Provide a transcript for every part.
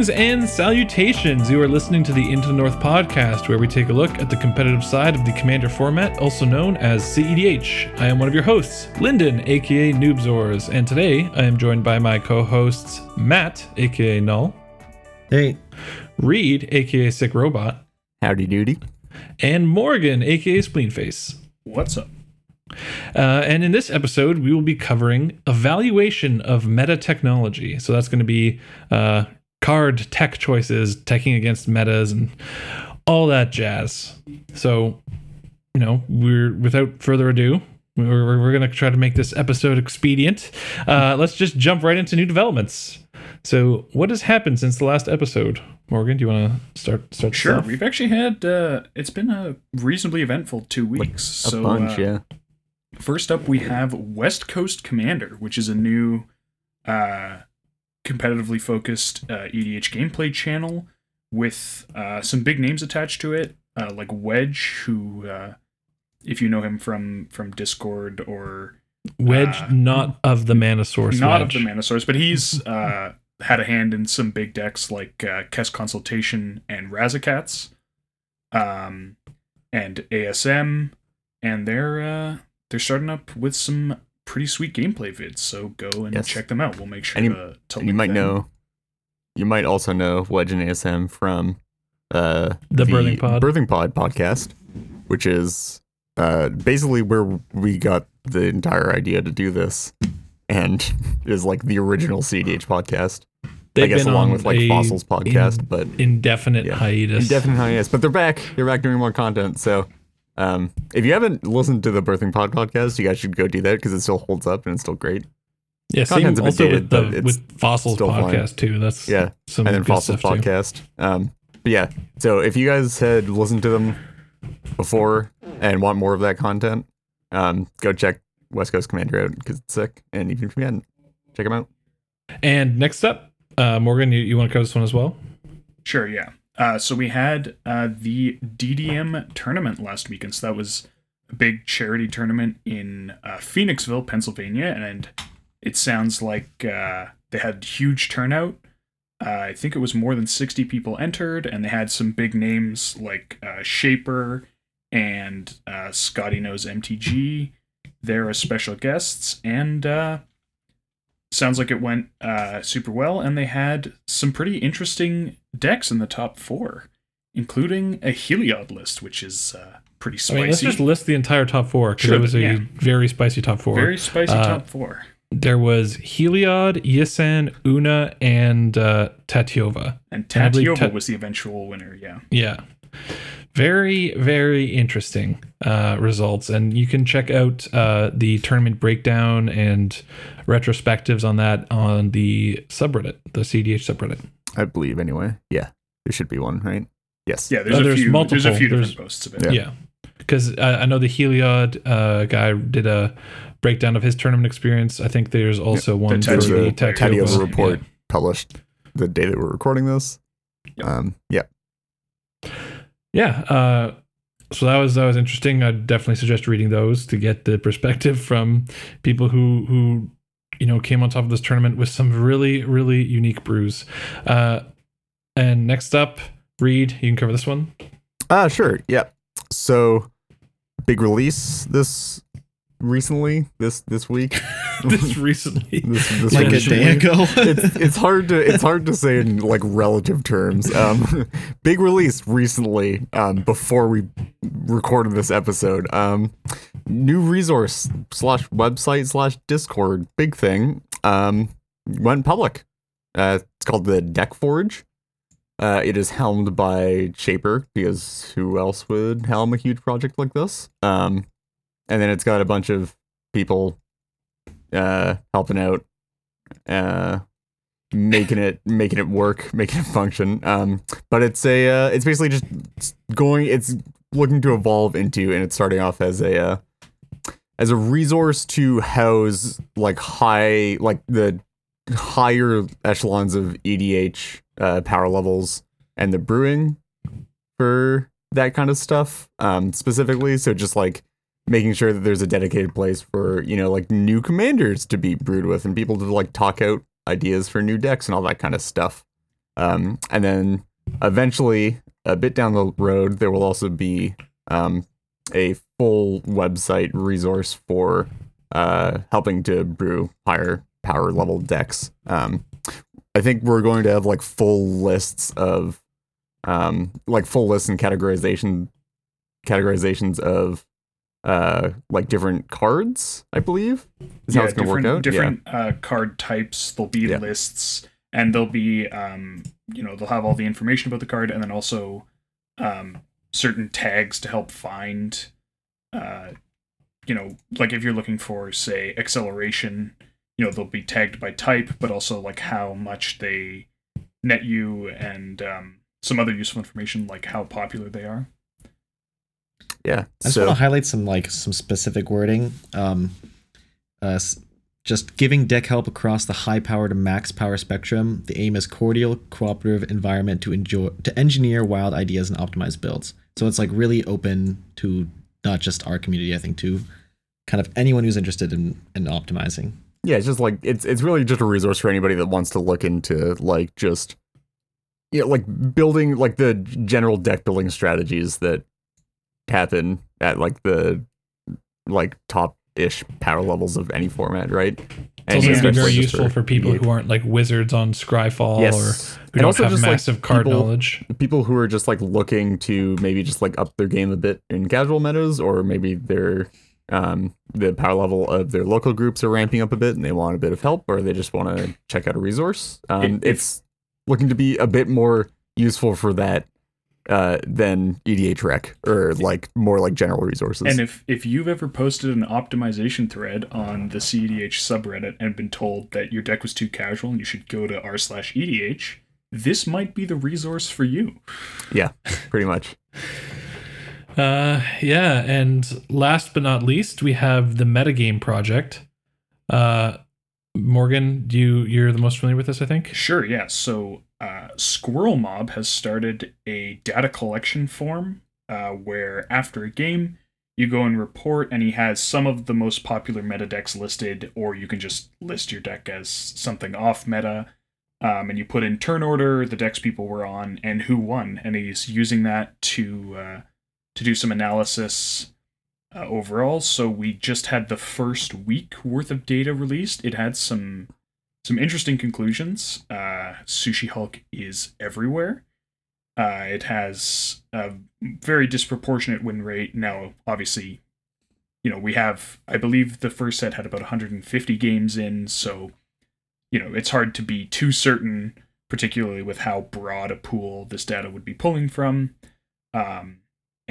Greetings and salutations. You are listening to the Into the North podcast, where we take a look at the competitive side of the Commander format, also known as CEDH. I am one of your hosts, Lyndon, aka Noobzors, and today I am joined by my co hosts, Matt, aka Null, Hey. Reed, aka Sick Robot, Howdy doody. and Morgan, aka Spleenface. What's up? Uh, and in this episode, we will be covering evaluation of meta technology. So that's going to be uh, card tech choices, teching against metas, and all that jazz. So, you know, we're without further ado, we're, we're going to try to make this episode expedient. Uh, let's just jump right into new developments. So, what has happened since the last episode? Morgan, do you want to start? Start. Sure. off? We've actually had uh it's been a reasonably eventful two weeks. A so bunch, uh, yeah. first up we have West Coast Commander, which is a new uh competitively focused uh, EDH gameplay channel with uh some big names attached to it, uh like Wedge, who uh if you know him from from Discord or Wedge, Uh, not of the Mana Source. not Wedge. of the mana source, but he's uh, had a hand in some big decks like uh, Kess Consultation and Razakats, um, and ASM, and they're uh, they're starting up with some pretty sweet gameplay vids. So go and Yes. check them out. We'll make sure And you- to, to And you might them. know, you might also know Wedge and ASM from uh, The Birthing Pod. Birthing Pod podcast, which is uh, basically where we got the entire idea to do this, and is like the original CDH podcast. I guess along on with like Fossils podcast, but indefinite Yeah. hiatus. Indefinite hiatus. But they're back. They're back doing more content. So, um, if you haven't listened to the Birthing Pod podcast, you guys should go do that because it still holds up and it's still great. yeah, same content's a also dated, with the it's with Fossils still fine. podcast too. That's Yeah. some and then good Fossil stuff too. Podcast. Um, but yeah, so if you guys had listened to them before and want more of that content, um, go check West Coast Commander out because it's sick. And even if you hadn't, check them out. And next up, uh, Morgan, you, you want to cover this one as well? Sure, yeah. Uh, so we had uh, the DDM tournament last weekend. So that was a big charity tournament in uh, Phoenixville, Pennsylvania, and it sounds like uh, they had huge turnout. Uh, I think it was more than 60 people entered, and they had some big names like uh, Shaper and Scotty Knows MTG. They're as special guests, and sounds like it went uh, super well. And they had some pretty interesting decks in the top four, including a Heliod list, which is uh, pretty I spicy. mean, let's just list the entire top four because Sure, it was a yeah. very spicy top four. Very spicy Uh, top four. there was Heliod, Yisan, Una, and uh, Tatyova. And and I Tatyova Ta- was the eventual winner, yeah. Yeah. Very, very interesting uh, results. And you can check out uh, the tournament breakdown and retrospectives on that on the subreddit, the CDH subreddit. I believe, anyway. Yeah, there should be one, right? Yes. Yeah, there's, Uh, a, there's few, there's a multiple. few different There's- posts of it. Yeah. Yeah. Because uh, I know the Heliod uh, guy did a breakdown of his tournament experience. I think there's also one for Tatyova the player. Tatyova. Tatyova Yeah. report published the day that we're recording this. Yep. Um, yeah. Yeah. Uh, so that was that was interesting. I'd definitely suggest reading those to get the perspective from people who who you know came on top of this tournament with some really really unique brews. Uh, and next up, Reed, you can cover this one. Ah, sure. Yeah. So, big release this recently this this week. this recently, This, this Like a day ago. it's it's hard to it's hard to say in like relative terms. Um, big release recently. Um, before we recorded this episode. Um, new resource slash website slash Discord. Big thing. Um, went public. Uh, it's called the Deck Forge. Uh, it is helmed by Shaper because who else would helm a huge project like this? Um, and then it's got a bunch of people uh, helping out, uh, making it making it work, making it function. Um, but it's a uh, it's basically just going. It's looking to evolve into, and it's starting off as a uh, as a resource to house like high like the higher echelons of EDH uh, power levels and the brewing for that kind of stuff um, specifically. So just like making sure that there's a dedicated place for you know like new commanders to be brewed with and people to like talk out ideas for new decks and all that kind of stuff. Um, and then eventually, a bit down the road, there will also be um, a full website resource for uh, helping to brew higher power level decks. Um, I think we're going to have like full lists of um, like full lists and categorization categorizations of uh like different cards i believe is how it's gonna work different, out different uh, card types. There'll be Yeah. lists, and there'll be, um, you know, they'll have all the information about the card, and then also um, certain tags to help find, uh, you know, like if you're looking for, say, acceleration, you know, they'll be tagged by type, but also like how much they net you, and um, some other useful information like how popular they are. Yeah I just so want to highlight some like some specific wording. Um, uh, just giving deck help across the high power to max power spectrum. The aim is cordial, cooperative environment to enjoy to engineer wild ideas and optimize builds. So it's like really open to not just our community. I think to kind of anyone who's interested in in optimizing. yeah it's just like it's it's really just a resource for anybody that wants to look into like just yeah like building like the general deck building strategies that happen at like the like top ish power levels of any format right It's also Yeah. gonna be very useful for people who aren't like wizards on Scryfall yes or who And don't also have just, like, massive card people- knowledge. people who are just like looking to maybe just like up their game a bit in casual metas or maybe their um the power level of their local groups are ramping up a bit and they want a bit of help or they just want to check out a resource um If- if- it's looking to be a bit more useful for that uh than EDHREC or like more like general resources And if if you've ever posted an optimization thread on the CEDH subreddit and been told that your deck was too casual and you should go to r slash EDH, this might be the resource for you. yeah pretty much Uh, yeah, and last but not least, we have the metagame project. Uh, Morgan, you you're the most familiar with this? I think. Sure, yeah. So uh, Squirrel Mob has started a data collection form uh, where after a game you go and report, and he has some of the most popular meta decks listed, or you can just list your deck as something off meta. Um, and you put in turn order, the decks people were on, and who won, and he's using that to uh, to do some analysis uh, overall. So we just had the first week worth of data released. It had some some interesting conclusions. Uh, Sushi Hulk is everywhere. Uh, it has a very disproportionate win rate. Now, obviously, you know we have. I believe the first set had about 150 games in, so you know it's hard to be too certain, particularly with how broad a pool this data would be pulling from. Um,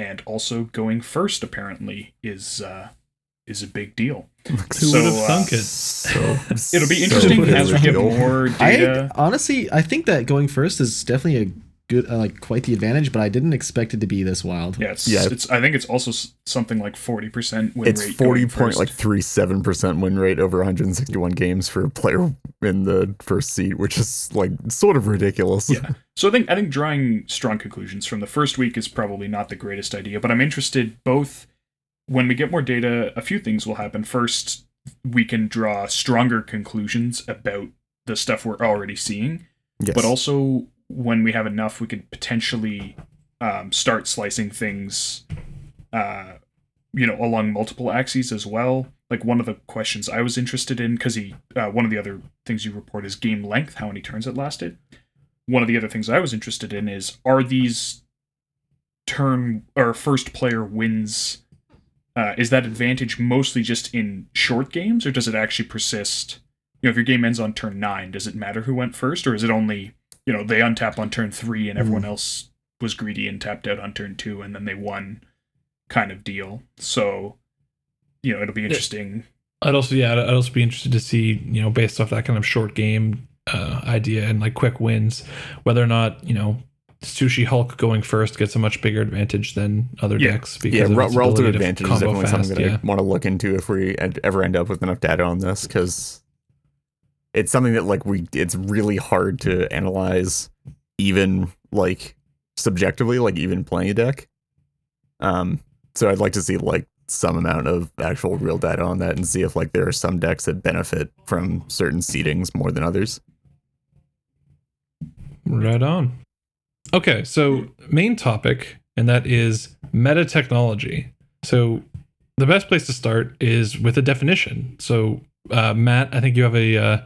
and also going first apparently is uh, is a big deal. Who So, would have uh, it? so It'll be interesting big as we get deal. more I data. honestly, I think that going first is definitely a good, uh, like quite the advantage. But I didn't expect it to be this wild. Yeah, it's, Yeah. it's. I think it's also something like forty percent win it's rate. forty going point first. like three seven percent win rate over 161 games for a player in the first seat, which is like sort of ridiculous. Yeah. So I think I think drawing strong conclusions from the first week is probably not the greatest idea, but I'm interested both when we get more data, a few things will happen. First, we can draw stronger conclusions about the stuff we're already seeing, Yes. but also when we have enough, we could potentially um, start slicing things, uh, you know, along multiple axes as well. Like one of the questions I was interested in, because he, uh, one of the other things you report is game length, how many turns it lasted. One of the other things I was interested in is are these turn or first player wins? Uh, is that advantage mostly just in short games, or does it actually persist? You know, if your game ends on turn nine, does it matter who went first, or is it only you know they untap on turn three and everyone else was greedy and tapped out on turn two and then they won, kind of deal. So, you know, it'll be interesting. I'd also yeah, I'd also be interested to see you know based off that kind of short game uh, idea and like quick wins, whether or not you know Sushi Hulk going first gets a much bigger advantage than other Yeah. decks because yeah, of relative advantage is definitely fast, something that yeah. I want to look into if we ever end up with enough data on this because it's something that like we it's really hard to analyze even like subjectively like even playing a deck um so i'd like to see like some amount of actual real data on that and see if like there are some decks that benefit from certain seedings more than others Right on. Okay, so main topic, and that is meta technology. So the best place to start is with a definition. So uh, Matt, I think you have a uh,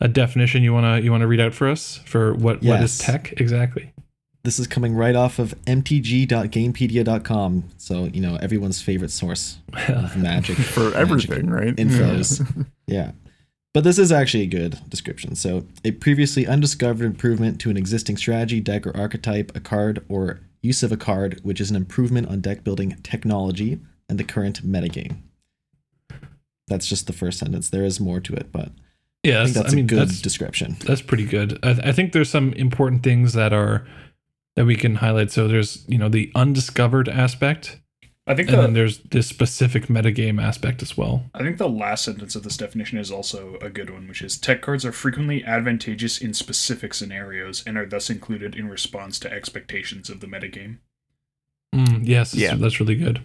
a definition you wanna you wanna read out for us for what what is tech exactly. This is coming right off of mtg.gamepedia.com. So, you know, everyone's favorite source of magic. For magic everything, right? Infos. yeah. But this is actually a good description. So, a previously undiscovered improvement to an existing strategy, deck, or archetype, a card, or use of a card, which is an improvement on deck building technology and the current metagame. That's just the first sentence. There is more to it, but Yeah, I think that's, that's I mean a good that's description. that's pretty good. I, I think there's some important things that are that we can highlight. So there's you know the undiscovered aspect, I think and then there's this specific metagame aspect as well. I think the last sentence of this definition is also a good one, which is tech cards are frequently advantageous in specific scenarios and are thus included in response to expectations of the metagame. Mm, yes, Yeah. that's really good,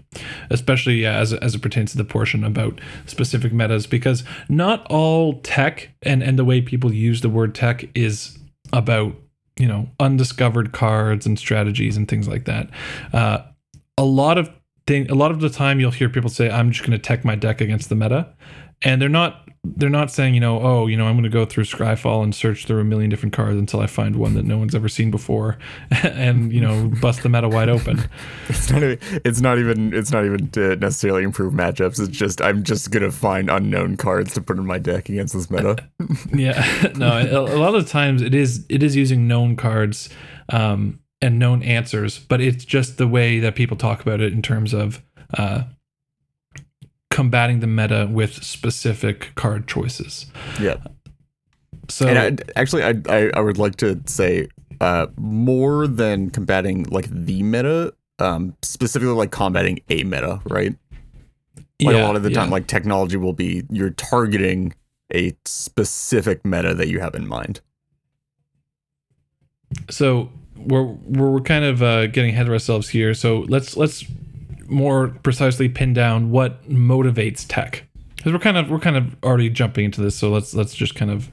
especially yeah, as as it pertains to the portion about specific metas, because not all tech and and the way people use the word tech is about you know undiscovered cards and strategies and things like that. Uh, a lot of thing, a lot of the time, you'll hear people say, "I'm just going to tech my deck against the meta," and they're not they're not saying you know oh you know I'm going to go through Scryfall and search through a million different cards until I find one that no one's ever seen before, and you know bust the meta wide open. It's not. It's not even. It's not even to necessarily improve matchups. It's just I'm just gonna find unknown cards to put in my deck against this meta. Yeah, no. A, a lot of times it is it is using known cards um, and known answers, but it's just the way that people talk about it in terms of uh, combating the meta with specific card choices. yeah. So and I, actually, I, I I would like to say uh, more than combating like the meta, um, specifically like combating a meta, right? Like a lot of the time, yeah. like technology will be you're targeting a specific meta that you have in mind. so we're we're we're kind of uh, getting ahead of ourselves here. So let's let's more precisely pin down what motivates tech because we're kind of we're kind of already jumping into this. So let's let's just kind of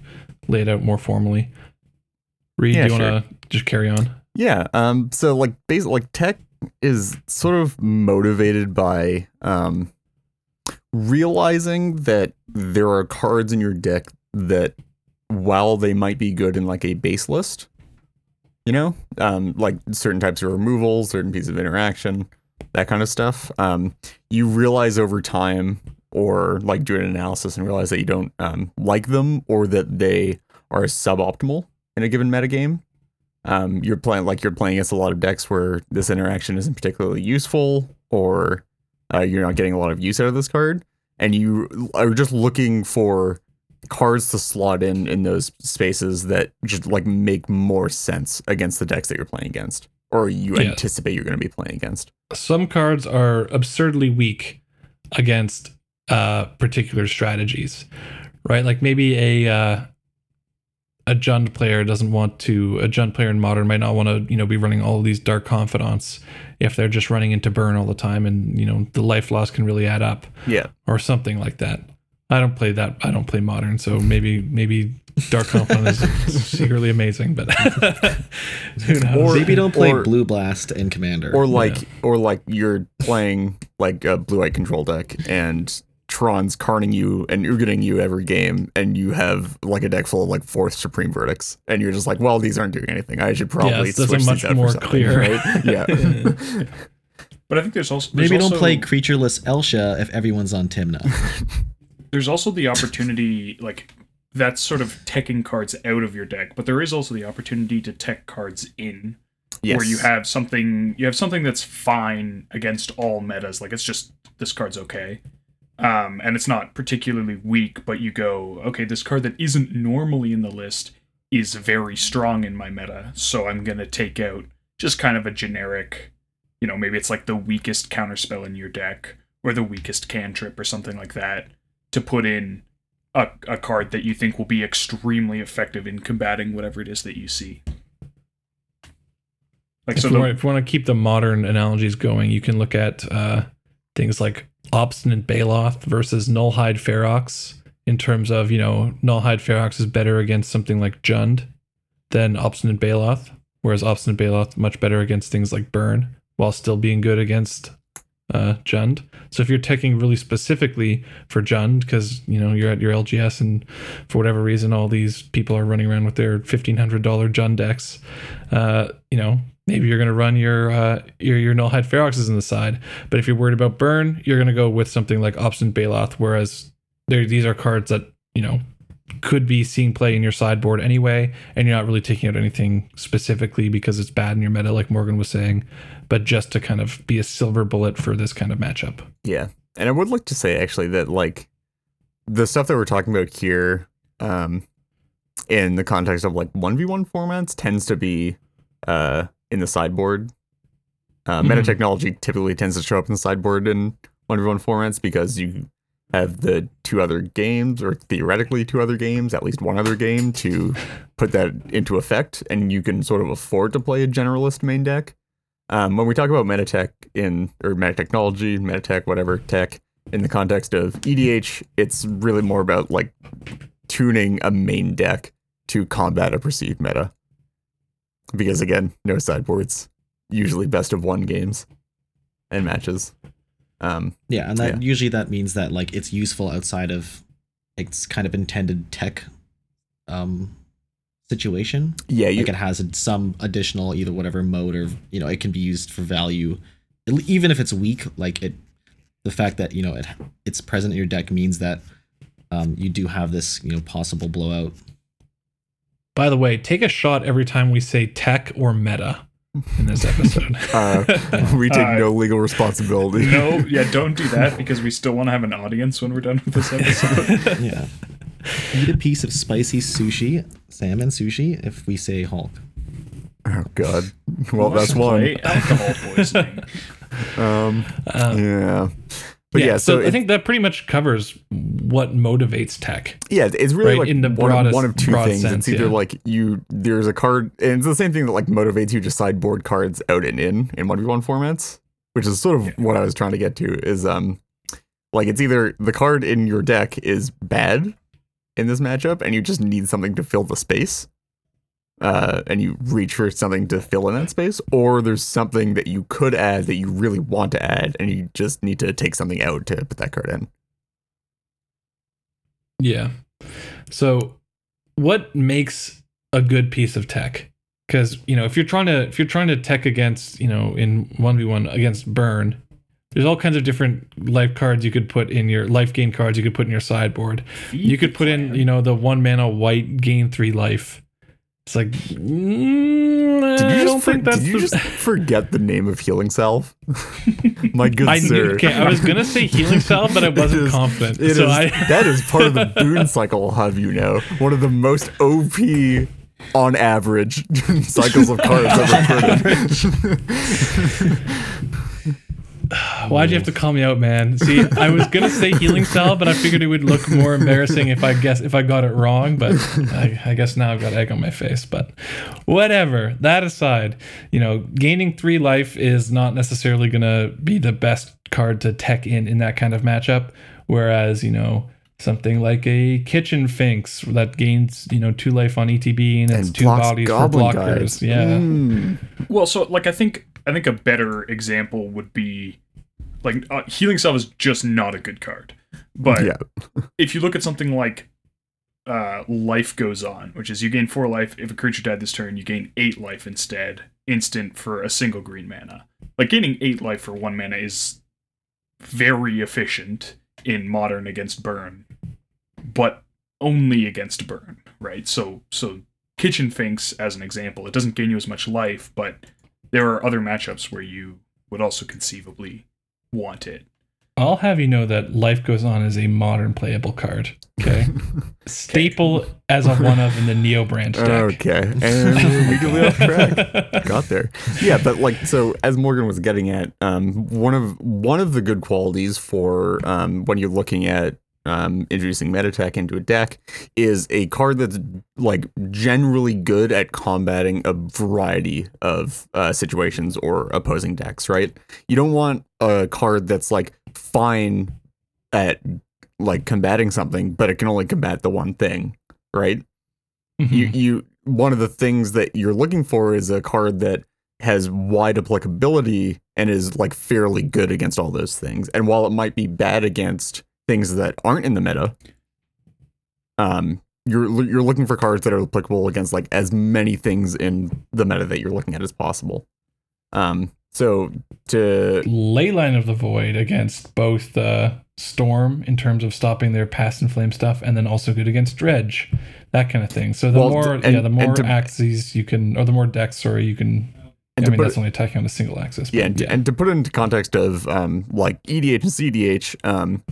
lay it out more formally. Reed, Yeah, do you want to just carry on? Yeah. Um. So like, basically, like tech is sort of motivated by um realizing that there are cards in your deck that, while they might be good in like a base list, you know, um, like certain types of removal certain pieces of interaction, that kind of stuff. Um, you realize over time, or like do an analysis and realize that you don't um like them, or that they are suboptimal in a given metagame. Um, you're playing like you're playing against a lot of decks where this interaction isn't particularly useful, or uh, you're not getting a lot of use out of this card, and you are just looking for cards to slot in in those spaces that just like make more sense against the decks that you're playing against, or you Yeah. anticipate you're going to be playing against. some cards are absurdly weak against uh, particular strategies, right? Like maybe a uh, a Jund player doesn't want to. A Jund player in Modern might not want to, you know, be running all of these Dark Confidants if they're just running into burn all the time, and you know the life loss can really add up, Yeah, or something like that. I don't play that. I don't play Modern, so maybe maybe Dark Confidant is secretly amazing, but who knows? Or- Maybe don't play or- Blue Blast and Commander. or like or like you're playing like a blue Eye control deck and Tron's carning you and getting you every game and you have like a deck full of like fourth supreme verdicts and you're just like well these aren't doing anything I should probably Yes, that's switch much these out more for something, clear- right yeah But I think there's also there's Maybe don't play creatureless Elsha if everyone's on Tymna. There's also the opportunity like that's sort of teching cards out of your deck, but there is also the opportunity to tech cards in yes where you have something you have something that's fine against all metas like it's just this card's okay. Um and it's not particularly weak but you go okay this card that isn't normally in the list is very strong in my meta so i'm going to take out just kind of a generic you know maybe it's like the weakest counterspell in your deck or the weakest cantrip or something like that to put in a, a card that you think will be extremely effective in combating whatever it is that you see. Like if, so the, want, if we want to keep the modern analogies going, you can look at uh, things like Obstinate Baloth versus Nullhide Ferox in terms of, you know, Nullhide Ferox is better against something like Jund than Obstinate Baloth, whereas Obstinate Baloth much better against things like Burn, while still being good against uh, Jund. So if you're teching really specifically for Jund, because you know you're at your LGS and for whatever reason all these people are running around with their fifteen hundred dollar Jund decks, uh, you know maybe you're going to run your uh, your your feroxes in the side. But if you're worried about burn, you're going to go with something like Obstinate Baloth. Whereas these are cards that you know could be seeing play in your sideboard anyway, and you're not really taking out anything specifically because it's bad in your meta, like Morgan was saying, but just to kind of be a silver bullet for this kind of matchup. Yeah. And I would like to say actually that like the stuff that we're talking about here, um, in the context of like 1v1 formats tends to be uh in the sideboard. Uh, meta Mhm. technology typically tends to show up in the sideboard in 1v1 formats because you have the two other games, or theoretically two other games, at least one other game to put that into effect, and you can sort of afford to play a generalist main deck. Um, when we talk about meta tech in, or meta technology, meta tech, whatever tech, in the context of EDH, it's really more about like tuning a main deck to combat a perceived meta. Because again, no sideboards, usually best of one games and matches. Um, Yeah, and that Yeah. usually that means that like it's useful outside of its kind of intended tech um situation. yeah, you, like it has some additional either whatever mode or you know it can be used for value even if it's weak like it the fact that you know it it's present in your deck means that um, you do have this you know possible blowout By the way, take a shot every time we say tech or meta in this episode. uh, we take Uh, no legal responsibility. No, yeah, don't do that because we still want to have an audience when we're done with this episode. yeah eat a piece of spicy sushi salmon sushi if we say hulk Oh God. Well, Let's that's one. Alcohol poisoning. Um, Uh, yeah. But yeah, so, so, I think that pretty much covers what motivates tech. Yeah, it's really Right, like in the one, broadest- one of two things. sense, it's either yeah. like you there's a card, and it's the same thing that like motivates you to sideboard cards out and in in one v one formats, which is sort of Yeah. what I was trying to get to. Is um like it's either the card in your deck is bad in this matchup, and you just need something to fill the space. Uh, and you reach for something to fill in that space, or there's something that you could add that you really want to add, and you just need to take something out to put that card in. Yeah. So, what makes a good piece of tech? Because you know, if you're trying to if you're trying to tech against you know in one v one against burn, there's all kinds of different life cards you could put in your life gain cards you could put in your sideboard. You could put in you know the one mana white gain three life. It's like mm, Did you just, don't for- think that's did you the- just forget the name of Healing Salve? My good I sir. knew, okay, I was gonna say healing Salve, but I wasn't is- confident. So is- I that is part of the boon cycle, I'll have you know. One of the most OP on average cycles of cards ever printed. Why'd you have to call me out, man? See, I was gonna say healing salve, but I figured it would look more embarrassing if I guess if I got it wrong. But I, I guess now I've got egg on my face. But whatever. That aside, you know, gaining three life is not necessarily gonna be the best card to tech in in that kind of matchup. Whereas, you know, something like a kitchen finks that gains you know two life on ETB and it's And two blocks bodies for goblin blockers. guys. Yeah. Mm. Well, so like I think I think a better example would be like uh, healing salve is just not a good card. But Yeah. if you look at something like uh, life goes on, which is you gain four life. If a creature died this turn, you gain eight life instead, instant for a single green mana. Like gaining eight life for one mana is very efficient in modern against burn, but only against burn, right? So so kitchen finks as an example, it doesn't gain you as much life, but there are other matchups where you would also conceivably want it. I'll have you know that Life Goes On is a modern playable card. Okay. Staple as a one of in the Neobrand deck. Okay. And we're immediately off track. got there. Yeah, but like so as Morgan was getting at, um, one of one of the good qualities for um, when you're looking at um, introducing Metatech into a deck is a card that's like generally good at combating a variety of uh, situations or opposing decks. Right? You don't want a card that's like fine at like combating something, but it can only combat the one thing. Right? Mhm. you you one of the things that you're looking for is a card that has wide applicability and is like fairly good against all those things. And while it might be bad against things that aren't in the meta, um, you're you're looking for cards that are applicable against like as many things in the meta that you're looking at as possible. Um, so to Leyline of the Void against both uh, Storm in terms of stopping their Past in Flames stuff, and then also good against Dredge, that kind of thing. So the Well, more, and- yeah, the more to- axes you can, or the more decks, sorry, you can. I mean, that's it- only attacking on a single axis. But yeah, and, and to put it into context of um, like EDH and CDH, um,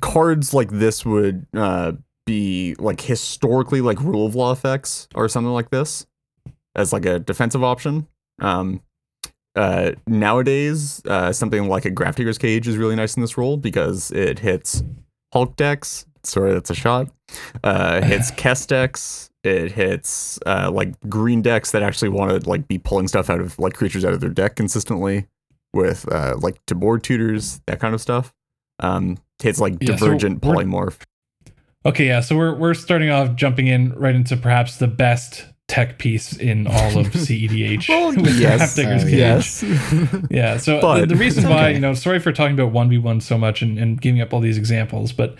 cards like this would uh, be like historically like rule of law effects or something like this as like a defensive option. Um, uh, nowadays, uh, something like a Grafdigger's Cage is really nice in this role because it hits Hulk decks. Sorry, that's a shot. Uh, it hits Kess decks. It hits uh, like green decks that actually want to like be pulling stuff out of like creatures out of their deck consistently with uh, like to board tutors, that kind of stuff. Um, hits like Yeah, so divergent we're- polymorph. Okay, yeah. So we're we're starting off jumping in right into perhaps the best tech piece in all of CEDH. Well, with yes, uh, Cage. yes. Yeah. So the, But- the reason It's why, okay. you know, sorry for talking about 1v1 so much and, and giving up all these examples, but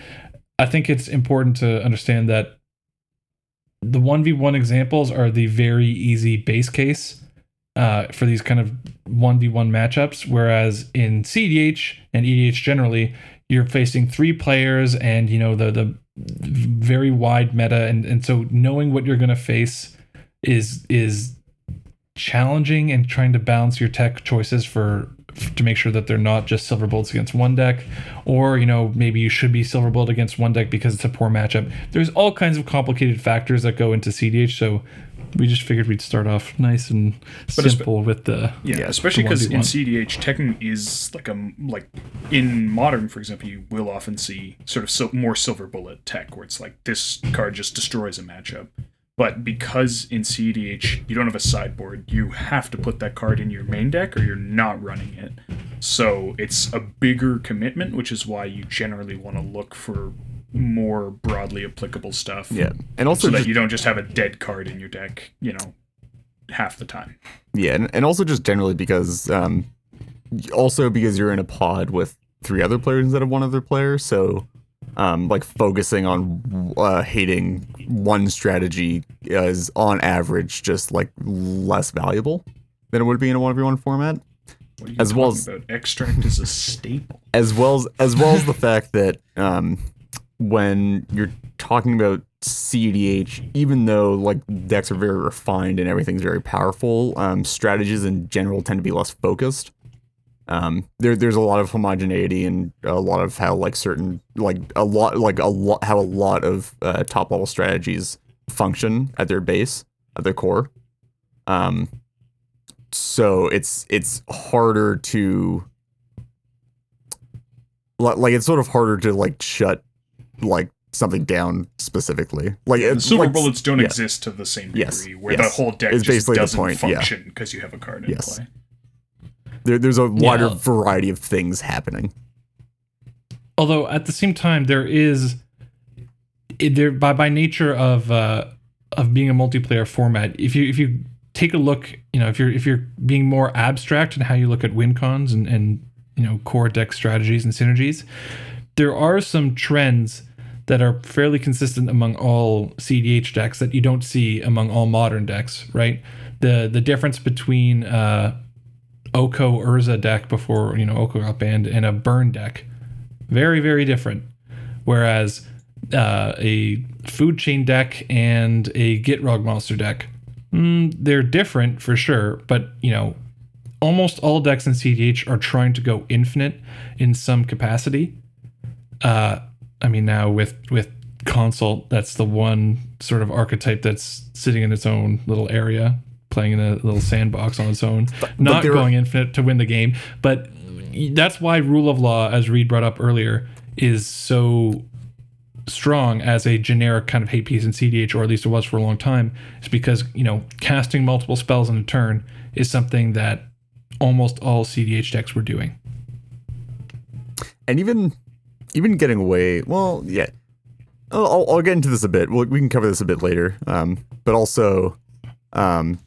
I think it's important to understand that the 1v1 examples are the very easy base case uh, for these kind of 1v1 matchups. Whereas in CDH and EDH generally, you're facing three players and, you know, the, the very wide meta. And, and so knowing what you're going to face is, is challenging and trying to balance your tech choices for to make sure that they're not just silver bullets against one deck or you know maybe you should be silver bullet against one deck because it's a poor matchup there's all kinds of complicated factors that go into cdh so we just figured we'd start off nice and But simple with the Yeah, Yeah, especially because in CDH, teching is like a like in modern, for example, you will often see sort of so, more silver bullet tech where it's like this card just destroys a matchup. But because in CDH you don't have a sideboard, you have to put that card in your main deck or you're not running it. So it's a bigger commitment, which is why you generally want to look for more broadly applicable stuff. Yeah, and also so that you don't just have a dead card in your deck, you know, half the time. yeah, and, and also just generally because um, also because you're in a pod with three other players instead of one other player, so um, like focusing on uh, hating one strategy is on average just like less valuable than it would be in a one v one format. What are you As well as- about? Extract is a staple. as well as as well as the fact that um, when you're talking about CDH, even though like decks are very refined and everything's very powerful, um, strategies in general tend to be less focused. Um, there there's a lot of homogeneity and a lot of how like certain like a lot like a lot how a lot of uh, top level strategies function at their base at their core. Um, so it's it's harder to li- like it's sort of harder to like shut like something down specifically. Like The it's silver like, bullets don't yeah. exist to the same Yes, degree, where yes. the whole deck It's just doesn't point, function because you have a card in Yes. play. There, there's a wider Yeah. variety of things happening. although at the same time there is there by by nature of uh of being a multiplayer format if you if you take a look you know if you're if you're being more abstract in how you look at win cons and and you know core deck strategies and synergies there are some trends that are fairly consistent among all CDH decks that you don't see among all modern decks, right? The the difference between uh Oko Urza deck before, you know, Oko got banned and a burn deck. Very, very different. Whereas uh, a food chain deck and a Gitrog monster deck, mm, they're different for sure, but you know, almost all decks in CDH are trying to go infinite in some capacity. Uh, I mean, now with with consult, that's the one sort of archetype that's sitting in its own little area, playing in a little sandbox on its own, not there- going infinite to win the game. But that's why rule of law, as Reed brought up earlier, is so strong as a generic kind of hate piece in CDH, or at least it was for a long time, is because you know casting multiple spells in a turn is something that almost all CDH decks were doing. and even even getting away well yeah I'll, I'll get into this a bit. We'll, we can cover this a bit later. Um, but also, um,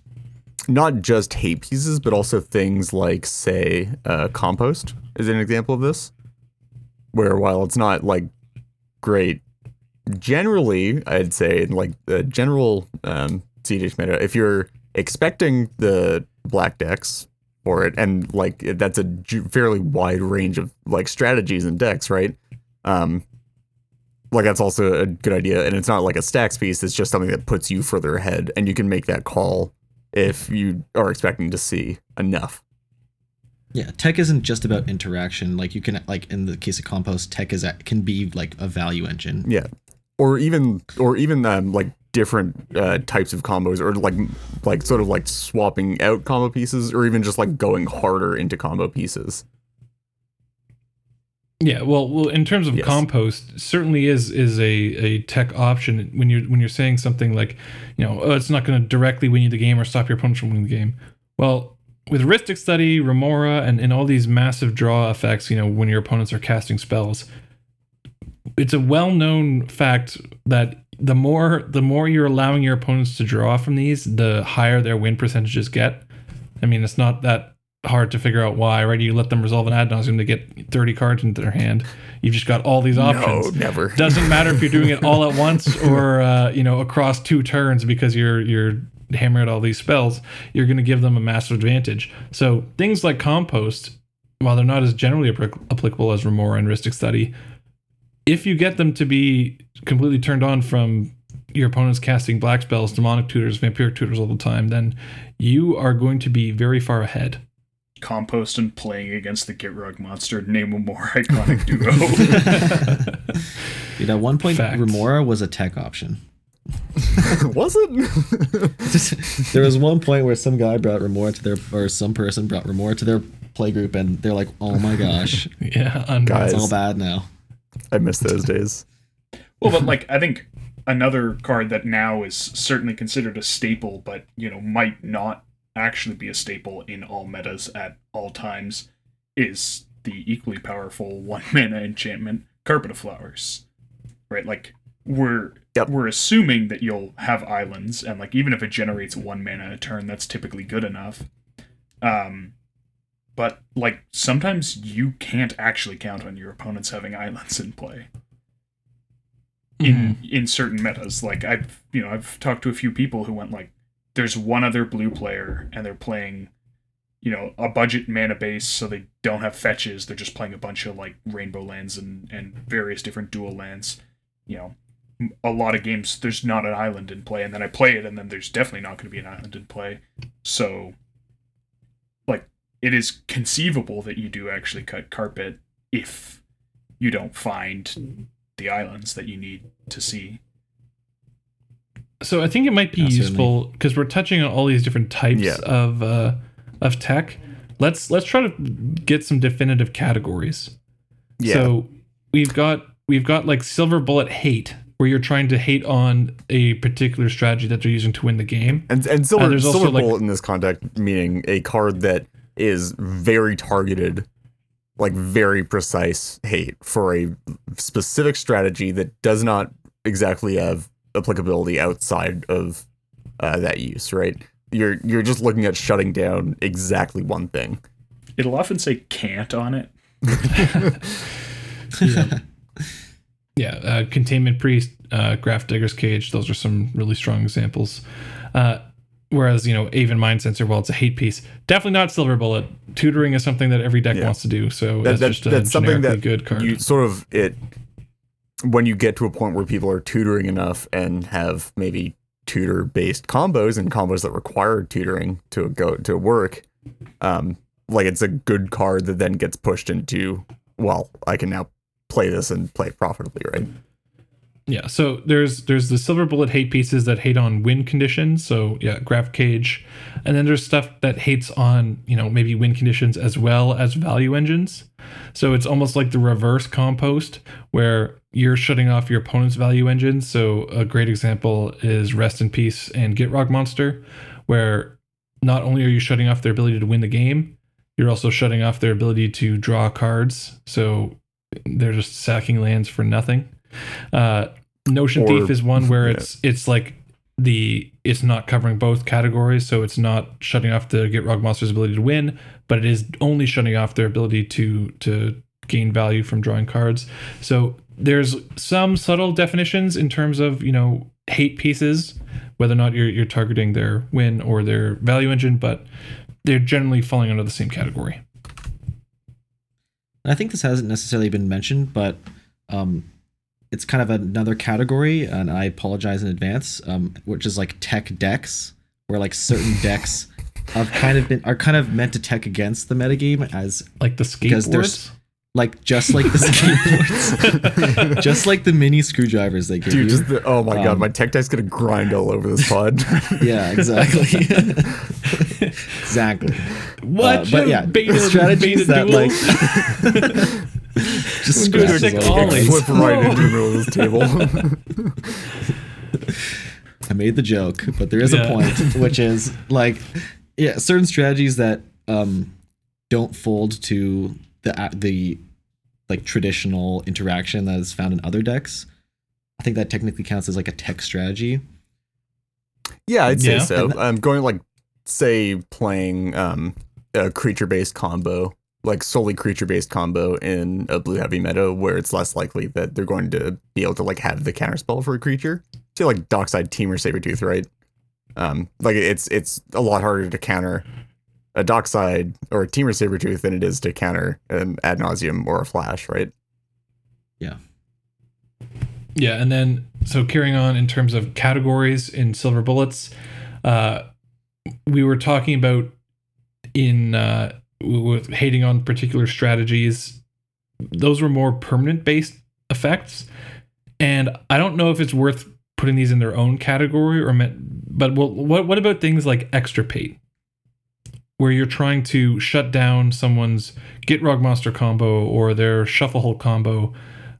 not just hate pieces, but also things like, say, uh, compost is an example of this. Where while it's not like great, generally, I'd say, in like the general um, CDH meta, if you're expecting the black decks for it, and like that's a fairly wide range of like strategies and decks, right? Um, like that's also a good idea, and it's not like a stacks piece. It's just something that puts you further ahead, and you can make that call if you are expecting to see enough. Yeah, tech isn't just about interaction. Like you can, like in the case of compost, tech is can be like a value engine. Yeah, or even or even um, like different uh, types of combos, or like like sort of like swapping out combo pieces, or even just like going harder into combo pieces. Yeah, well, well, in terms of Yes. compost, certainly is is a, a tech option when you're when you're saying something like, you know, oh, it's not going to directly win you the game or stop your opponent from winning the game. Well, with Rhystic Study, Remora, and, and all these massive draw effects, you know, when your opponents are casting spells, it's a well known fact that the more the more you're allowing your opponents to draw from these, the higher their win percentages get. I mean, it's not that hard to figure out why, right? You let them resolve an Ad Nauseam to get 30 cards into their hand. You've just got all these options. No, never. Doesn't matter if you're doing it all at once or uh, you know across two turns because you're you're hammering all these spells. You're going to give them a massive advantage. So things like compost, while they're not as generally applic- applicable as Remora and Rhystic Study, if you get them to be completely turned on from your opponent's casting black spells, demonic tutors, vampiric tutors all the time, then you are going to be very far ahead. Compost and playing against the Gitrog monster. Name a more iconic duo. Dude, at one point, Facts. Remora was a tech option. Was it? there was one point where some guy brought Remora to their, or some person brought Remora to their playgroup, and they're like, "Oh my gosh, Yeah, unreal. Guys. it's all bad now." I miss those days. well, but like I think another card that now is certainly considered a staple, but you know might not actually be a staple in all metas at all times, is the equally powerful one mana enchantment Carpet of Flowers. Right, like we're Yep. we're assuming that you'll have islands, and like even if it generates one mana a turn, that's typically good enough. Um, but like sometimes you can't actually count on your opponents having islands in play in in certain metas. Like I've you know I've talked to a few people who went like, there's one other blue player and they're playing, you know, a budget mana base, so they don't have fetches. They're just playing a bunch of like rainbow lands and and various different dual lands. You know, a lot of games there's not an island in play, and then I play it, and then there's definitely not going to be an island in play. So, like, it is conceivable that you do actually cut carpet if you don't find the islands that you need to see. So I think it might be useful because we're touching on all these different types Yeah. of uh, of tech. Let's let's try to get some definitive categories. Yeah. So we've got we've got like silver bullet hate, where you're trying to hate on a particular strategy that they're using to win the game. And and silver, Uh, there's also, silver like- bullet in this context meaning a card that is very targeted, like very precise hate for a specific strategy that does not exactly have applicability outside of uh, that use. Right? You're you're just looking at shutting down exactly one thing. It'll often say can't on it. Yeah, uh, containment priest, uh, Grafdigger's Cage. Those are some really strong examples. Uh, whereas you know, Aven Mindcensor, well, it's a hate piece. Definitely not silver bullet. Tutoring is something that every deck Yeah. wants to do. So That- that's that- just a that's something that good card. You sort of it when you get to a point where people are tutoring enough and have maybe tutor based combos and combos that require tutoring to go to work. Um, like it's a good card that then gets pushed into. Well, I can now play this and play profitably, right? Yeah, so there's there's the silver bullet hate pieces that hate on win conditions. So yeah, graph cage, and then there's stuff that hates on you know maybe win conditions as well as value engines. So it's almost like the reverse compost where you're shutting off your opponent's value engine. So a great example is Rest in Peace and Gitrog Monster, where not only are you shutting off their ability to win the game, you're also shutting off their ability to draw cards. So they're just sacking lands for nothing. Uh, Notion Or- Thief is one where yeah. it's it's like the it's not covering both categories, so it's not shutting off the Gitrog monster's ability to win, but it is only shutting off their ability to to gain value from drawing cards. So there's some subtle definitions in terms of you know hate pieces, whether or not you're you're targeting their win or their value engine, but they're generally falling under the same category. I think this hasn't necessarily been mentioned, but um, it's kind of another category, and I apologize in advance, um, which is like tech decks, where like certain decks have kind of been are kind of meant to tech against the metagame as Like the Because there's- skateboards. Like just like the skateboards, just like the mini screwdrivers they give Dude, you. just the, oh my god, Um, my tech dice gonna grind all over this pod. yeah, exactly, exactly. What? but yeah, beta, strategies beta that, duels? like, Just We're scratches sick all Flip right into the middle of this table. I made the joke, but there is Yeah. a point, which is like, yeah, certain strategies that um don't fold to the the like traditional interaction that is found in other decks. I think that technically counts as like a tech strategy. Yeah, I'd say Yeah. so. And I'm going like say playing um a creature based combo, like solely creature based combo in a blue heavy meta where it's less likely that they're going to be able to like have the counter spell for a creature. Say like Dockside Temur Sabertooth, right? Um like it's it's a lot harder to counter a Dockside or a Temur Sabertooth than it is to counter an Ad Nauseam or a flash, right? Yeah, Yeah, and then so carrying on in terms of categories in Silver Bullets, uh, we were talking about in uh, with hating on particular strategies. Those were more permanent based effects, and I don't know if it's worth putting these in their own category or meant. But well, what what about things like extirpate, where you're trying to shut down someone's Gitrog monster combo or their Shuffle Hulk combo?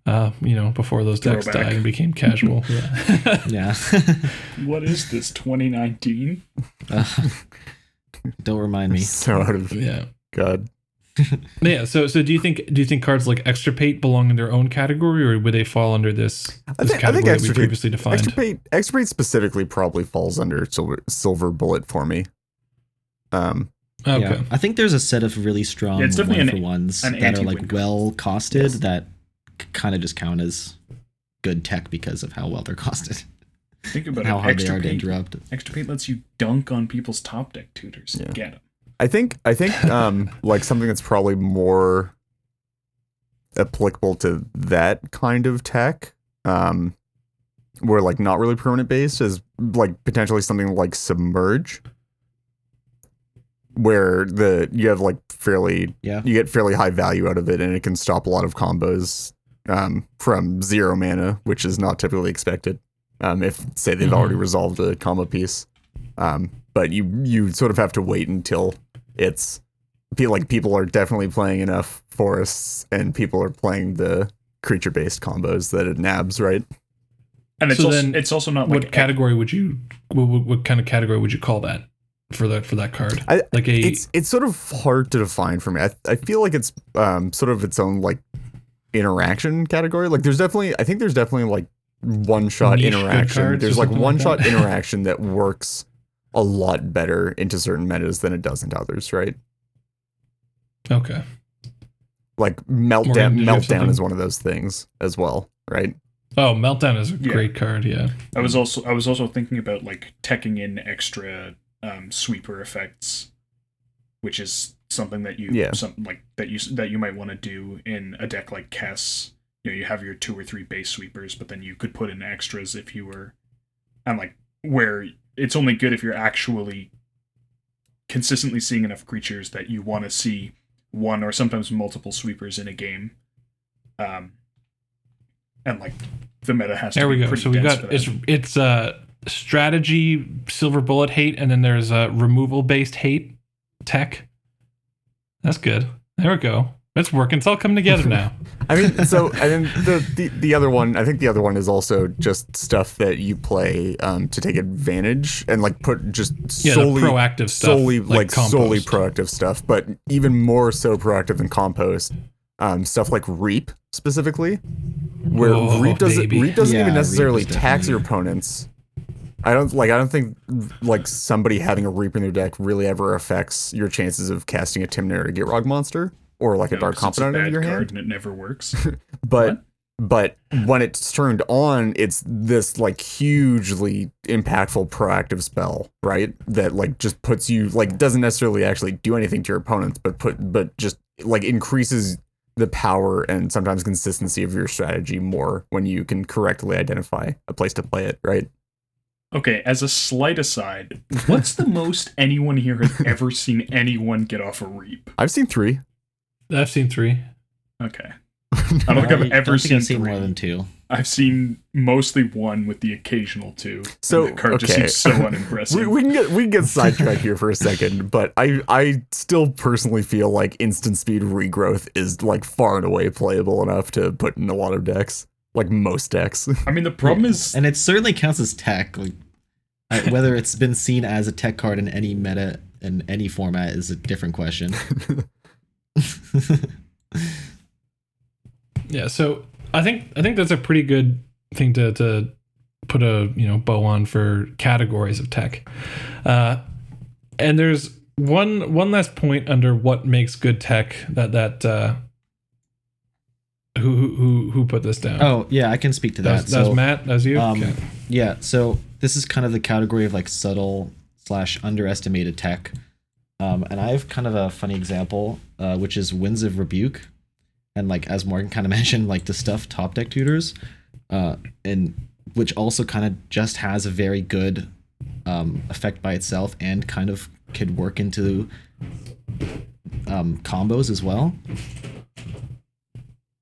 uh, you know, before those decks Throwback. died and became casual. yeah. Yeah. What is this 2019? Uh, don't remind me. So out of yeah. God. Yeah. So, so do you think do you think cards like extirpate belong in their own category, or would they fall under this, I this think- I think category that we previously defined? Extirpate, extirpate specifically probably falls under silver, silver bullet for me. Um, okay. Yeah. I think there's a set of really strong Yeah, one an- for ones an that are like well costed Yes. that kind of just count as good tech because of how well they're costed Think about how it. hard they are to Extirpate, interrupt. extirpate lets you dunk on people's top deck tutors. Yeah. them. I think I think um like something that's probably more applicable to that kind of tech, um, where like not really permanent based is like potentially something like submerge, where the you have like fairly Yeah. you get fairly high value out of it and it can stop a lot of combos um, from zero mana, which is not typically expected. Um, if say they've Mhm. already resolved a combo piece, um, but you you sort of have to wait until it's feel like people are definitely playing enough forests and people are playing the creature based combos that it nabs, right? And it's So also then it's also not what like category would you what, what, what kind of category would you call that for that for that card? I- like a it's it's sort of hard to define for me. I, I feel like it's um sort of its own like interaction category. Like there's definitely I think there's definitely like one shot interaction. There's like one shot that. interaction that works a lot better into certain metas than it does into others, right? okay. Like meltdown did you have meltdown is one of those things as well, right? Oh, meltdown is a Yeah. great card. Yeah. I was also I was also thinking about like teching in extra um, sweeper effects, which is something that you Yeah. some like that you that you might want to do in a deck like Kess. You know, you have your two or three base sweepers, but then you could put in extras if you were, and like where it's only good if you're actually consistently seeing enough creatures that you want to see one or sometimes multiple sweepers in a game. Um, and like the meta has to There we go. pretty So we've got it's it's uh strategy silver bullet hate and then there's a removal based hate tech. That's good. There we go. It's working. It's all coming together now. I mean, so and then the, the the other one, I think the other one is also just stuff that you play um, to take advantage and like put just Yeah, solely proactive stuff, solely like like, solely proactive stuff, but even more so proactive than compost. Um, stuff like reap specifically, where Oh, Reap doesn't baby. Reap doesn't Yeah, even necessarily is tax your opponents. I don't like. I don't think like somebody having a Reaper in their deck really ever affects your chances of casting a Tymna or Gitrog monster or like a No, Dark a Confidant out of your card hand. and it never works. But but when it's turned on, it's this like hugely impactful proactive spell, right? That like just puts you like doesn't necessarily actually do anything to your opponents, but put but just like increases the power and sometimes consistency of your strategy more when you can correctly identify a place to play it, right? Okay, as a slight aside, what's the most anyone here has ever seen anyone get off a reap? I've seen three. I've seen three. Okay. I don't think I've ever think seen, I've seen three. more than two. I've seen mostly one with the occasional two. So, and the card just okay. seems so unimpressive. We, we can get we can get sidetracked here for a second, but I I still personally feel like instant speed regrowth is like far and away playable enough to put in a lot of decks, like most decks. I mean, the problem is and it certainly counts as tech. Like I, whether it's been seen as a tech card in any meta in any format is a different question. Yeah, so I think I think that's a pretty good thing to to put a you know bow on for categories of tech. Uh, and there's one one last point under what makes good tech that that uh, who who who put this down? oh yeah, I can speak to that that. was, that was So, Matt. That was you. Um, okay. Yeah, so this is kind of the category of like subtle slash underestimated tech. Um, and I have kind of a funny example, uh, which is Winds of Rebuke. And like as Morgan kind of mentioned, like the stuff top deck tutors, uh, and which also kind of just has a very good um, effect by itself and kind of could work into um, combos as well.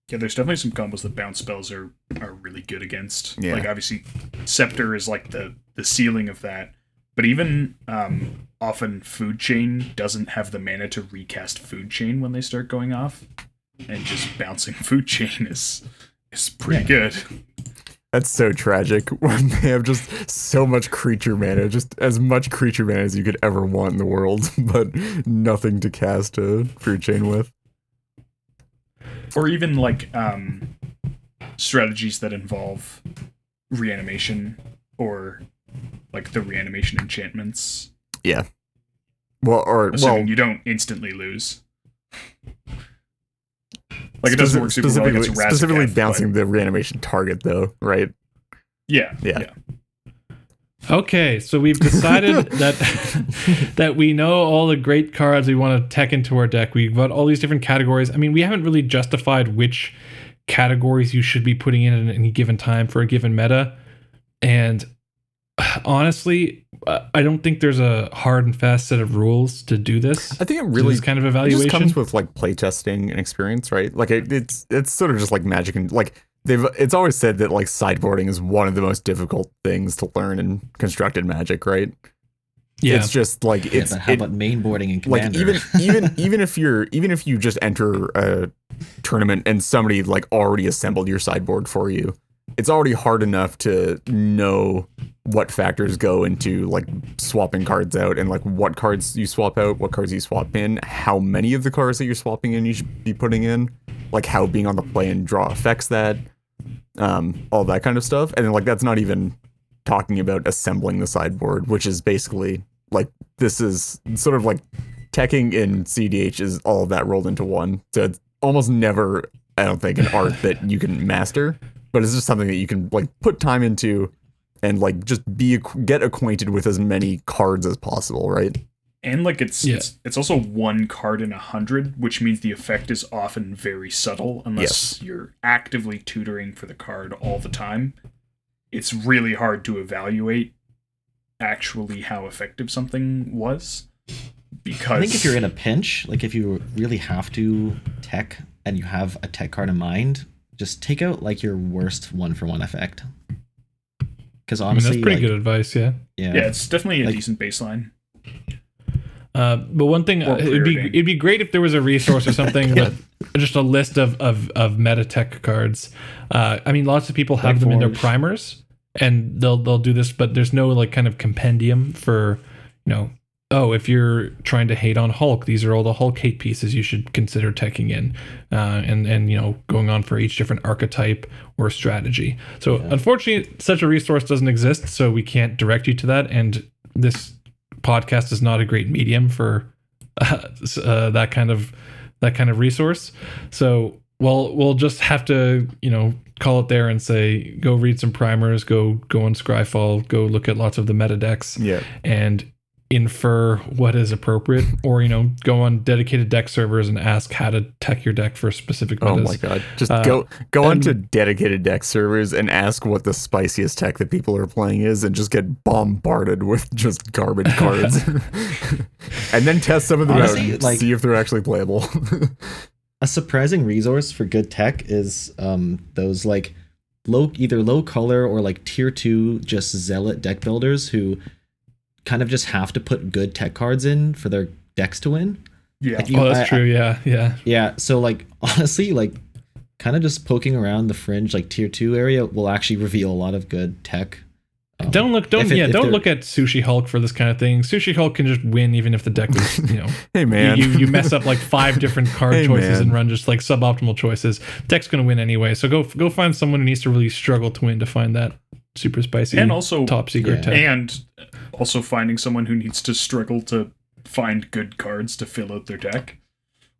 Yeah, there's definitely some combos that bounce spells are are really good against. Yeah. Like obviously, Scepter is like the the ceiling of that. But even um, often, Food Chain doesn't have the mana to recast Food Chain when they start going off, and just bouncing Food Chain is is pretty good. That's so tragic when they have just so much creature mana, just as much creature mana as you could ever want in the world, but nothing to cast a food chain with. Or even like um strategies that involve reanimation or like the reanimation enchantments Yeah. Well, or assuming well, you don't instantly lose like it doesn't work super well specifically, Razaketh, specifically but- bouncing the reanimation target, though, right? yeah Yeah. yeah Okay, so we've decided that that we know all the great cards we want to tech into our deck. We've got all these different categories. I mean, we haven't really justified which categories you should be putting in at any given time for a given meta. And honestly, I don't think there's a hard and fast set of rules to do this. I think it really this kind of evaluation. just comes with like playtesting and experience, right? Like it, it's it's sort of just like magic and like they've it's always said that like sideboarding is one of the most difficult things to learn in constructed magic, right? yeah, It's just like it's but how it- about mainboarding and like even even even if you're even if you just enter a tournament and somebody like already assembled your sideboard for you, it's already hard enough to know what factors go into like swapping cards out and like what cards you swap out, what cards you swap in, how many of the cards that you're swapping in you should be putting in, like how being on the play and draw affects that, um, all that kind of stuff. And like that's not even talking about assembling the sideboard, which is basically like this is sort of like teching in cEDH is all of that rolled into one. So it's almost never, I don't think, an art that you can master, but it's just something that you can like put time into and like just be ac- get acquainted with as many cards as possible, right? and like it's Yeah. it's it's also one card in a hundred which means the effect is often very subtle unless you're actively tutoring for the card all the time it's really hard to evaluate actually how effective something was because I think if you're in a pinch, like if you really have to tech and you have a tech card in mind, just take out like your worst one for one effect. Because I mean, that's pretty like, good advice. Yeah. Yeah, yeah it's definitely a Like- decent baseline Uh, but one thing, uh, it'd be it'd be great if there was a resource or something Yeah. with just a list of of of meta tech cards. Uh, I mean, lots of people have Like them in their primers, and they'll they'll do this, but there's no like kind of compendium for you know oh, if you're trying to hate on Hulk, these are all the Hulk hate pieces you should consider teching in, uh, and and you know going on for each different archetype or strategy. So unfortunately, such a resource doesn't exist, so we can't direct you to that. And this podcast is not a great medium for uh, uh, that kind of that kind of resource. So we'll we'll just have to you know call it there and say go read some primers, go go on Scryfall, go look at lots of the meta decks Yeah. and infer what is appropriate or you know go on dedicated deck servers and ask how to tech your deck for specific Oh metas. my god. Just Uh, go go and- onto dedicated deck servers and ask what the spiciest tech that people are playing is and just get bombarded with just garbage cards. and then test some of them Honestly, out and like- see if they're actually playable. a surprising resource for good tech is um those like low either low color or like tier two just zealot deck builders who kind of just have to put good tech cards in for their decks to win. Yeah. Like, you- Oh, that's I- true. yeah, yeah. Yeah, so like honestly, like kind of just poking around the fringe like tier two area will actually reveal a lot of good tech. Um, Don't look. Don't it- yeah. Don't look at Sushi Hulk for this kind of thing. Sushi Hulk can just win even if the deck is you know hey man. you, you mess up like five different card Hey, choices man. and run just like suboptimal choices. Deck's gonna win anyway. So go go find someone who needs to really struggle to win to find that super spicy And also- top secret Yeah. tech. and also finding someone who needs to struggle to find good cards to fill out their deck.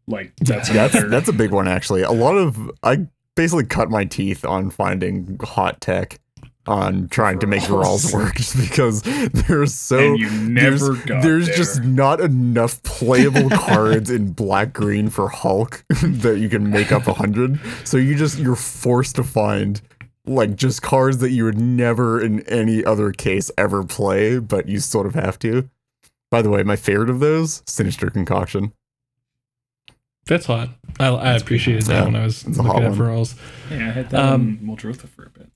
Like that's that's that's a big one actually. A lot of I basically cut my teeth on finding hot tech on trying to make Varolz work just because there's so and you never there's, got there's there. just not enough playable cards in black green for Hulk that you can make up a hundred. So you just you're forced to find like just cards that you would never in any other case ever play, but you sort of have to. By the way, my favorite of those, Sinister Concoction. That's hot. I, I appreciated that Yeah, when I was looking at one. Yeah, I had that Um, on Muldrotha for a bit.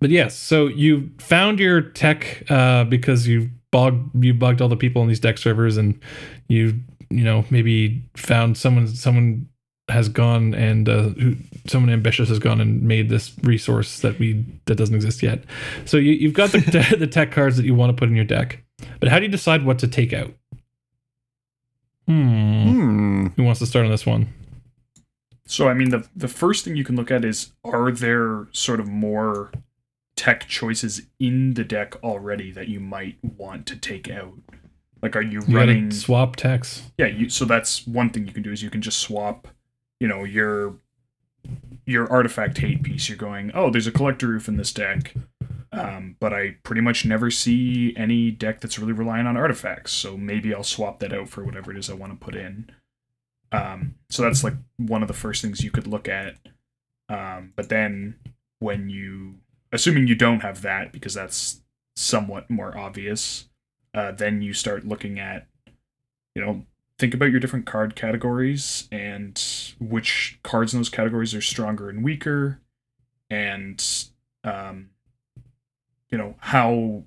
But yes, so you found your tech uh, because you bogged you bugged all the people in these deck servers, and you you know maybe found someone someone has gone and uh, who, someone ambitious has gone and made this resource that we that doesn't exist yet. So you, you've got the the tech cards that you want to put in your deck, but how do you decide what to take out? Hmm. Hmm. Who wants to start on this one? So I mean the the first thing you can look at is are there sort of more tech choices in the deck already that you might want to take out? Like are you, You running swap techs. Yeah, you, so that's one thing you can do is you can just swap, you know, your your artifact hate piece. You're going, oh, there's a Collector Ouphe in this deck, um, but I pretty much never see any deck that's really relying on artifacts. So maybe I'll swap that out for whatever it is I want to put in. Um, so that's like one of the first things you could look at. Um, but then when you, assuming you don't have that because that's somewhat more obvious, uh, then you start looking at, you know, think about your different card categories and which cards in those categories are stronger and weaker, and um, you know how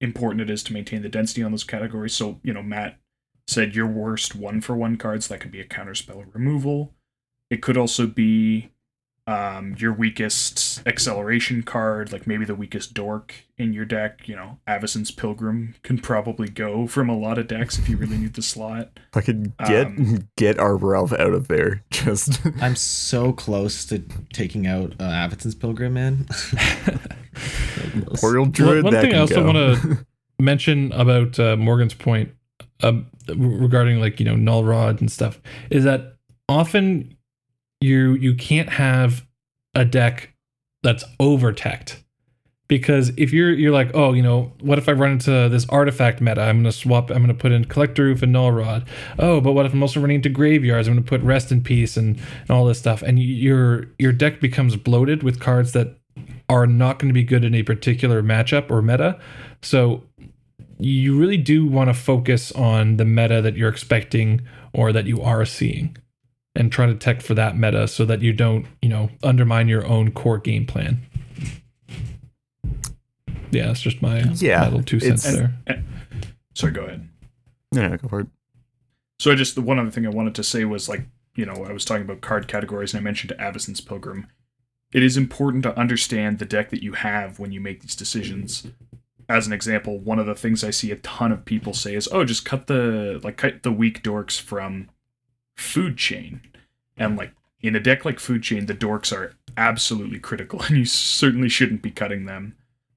important it is to maintain the density on those categories. So you know, Matt said your worst one for one cards that could be a counterspell or removal. It could also be um, your weakest acceleration card, like maybe the weakest dork in your deck. You know, Avacyn's Pilgrim can probably go from a lot of decks if you really need the slot. I could get Um, get our Ralph out of there, just I'm so close to taking out uh, Avacyn's Pilgrim, man. So close. Oriole One- Druid. one that thing I also want to mention about uh, Morgan's point um, regarding like you know null rod and stuff is that often you you can't have a deck that's over teched because if you're you're like oh you know what if I run into this artifact meta? I'm gonna swap I'm gonna put in Collector Ouphe and null rod. Oh but what if I'm also running into graveyards? I'm gonna put rest in peace and, and all this stuff. And your your deck becomes bloated with cards that are not going to be good in a particular matchup or meta. So you really do want to focus on the meta that you're expecting or that you are seeing and try to tech for that meta so that you don't, you know, undermine your own core game plan. Yeah, that's just my, Yeah, my little two cents it's- there. Sorry, go ahead. yeah, go for it. So I just the one other thing I wanted to say was like, you know, I was talking about card categories and I mentioned Avacyn's Pilgrim. It is important to understand the deck that you have when you make these decisions. as an example, one of the things I see a ton of people say is, "Oh, just cut the like cut the weak dorks from food chain," and like in a deck like food chain, the dorks are absolutely critical, and you certainly shouldn't be cutting them.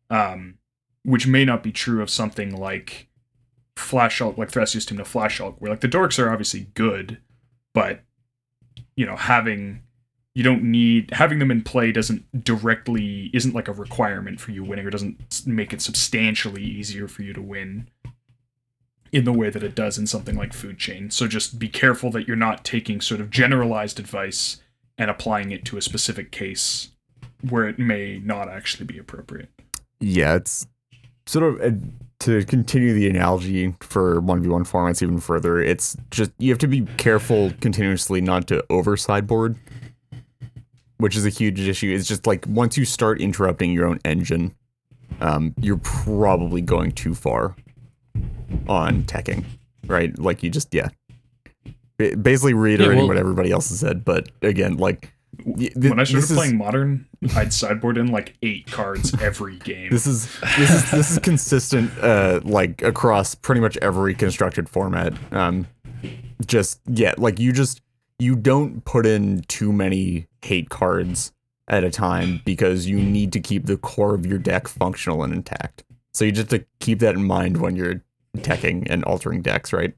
Um, which may not be true of something like Flash Hulk, like Thrasios Team to Flash Hulk, where like the dorks are obviously good, but you know having you don't need having them in play doesn't directly isn't like a requirement for you winning or doesn't make it substantially easier for you to win in the way that it does in something like food chain so just be careful that you're not taking sort of generalized advice and applying it to a specific case where it may not actually be appropriate Yeah, it's sort of uh to continue the analogy for 1v1 formats even further. It's just you have to be careful continuously not to over sideboard, which is a huge issue. It's just like once you start interrupting your own engine, um, you're probably going too far on teching, right? Like you just yeah, Ba- basically reiterating well- what everybody else has said. But again, like th- when i started this is- playing modern i'd sideboard in like eight cards every game This is this is this is consistent uh like across pretty much every constructed format. Um just yeah, like you just you don't put in too many hate cards at a time because you need to keep the core of your deck functional and intact. So you just have to keep that in mind when you're teching and altering decks, right?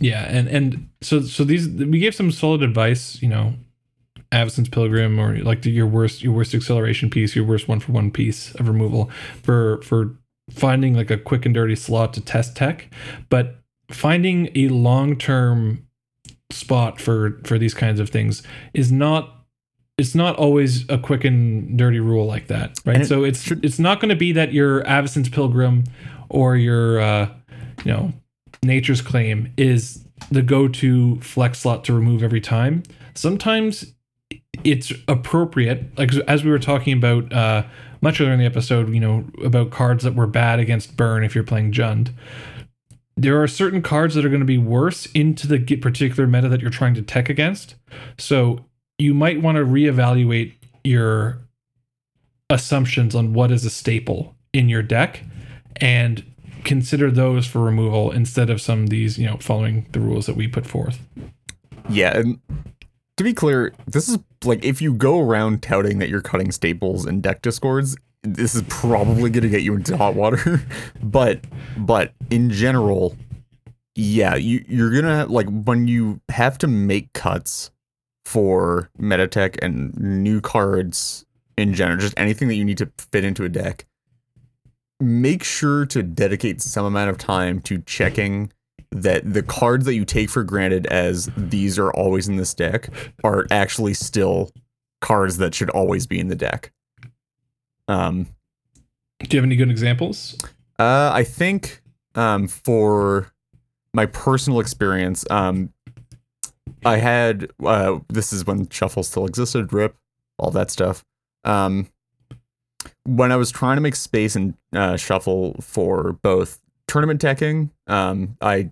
Yeah, and and so so these we gave some solid advice, you know, Avacyn's Pilgrim or like the, your worst your worst acceleration piece, your worst one for one piece of removal for for finding like a quick and dirty slot to test tech, but finding a long term spot for for these kinds of things is not it's not always a quick and dirty rule like that, right? It so it's it's not going to be that your Avacyn's Pilgrim or your uh, you know Nature's Claim is the go-to flex slot to remove every time. Sometimes it's appropriate, like as we were talking about uh, much earlier in the episode, you know, about cards that were bad against burn if you're playing Jund. There are certain cards that are going to be worse into the particular meta that you're trying to tech against. So you might want to reevaluate your assumptions on what is a staple in your deck and consider those for removal instead of some of these, you know, following the rules that we put forth. Yeah, and to be clear, this is like if you go around touting that you're cutting staples and deck discords, this is probably going to get you into hot water. but but in general, yeah, you you're gonna like when you have to make cuts for metatech and new cards in general, just anything that you need to fit into a deck. Make sure to dedicate some amount of time to checking that the cards that you take for granted as these are always in this deck are actually still cards that should always be in the deck. Um, Do you have any good examples? uh, I think um, for my personal experience, um, I had uh, this is when Shuffle still existed, RIP, all that stuff. Um, when I was trying to make space and uh, Shuffle for both tournament teching, um, I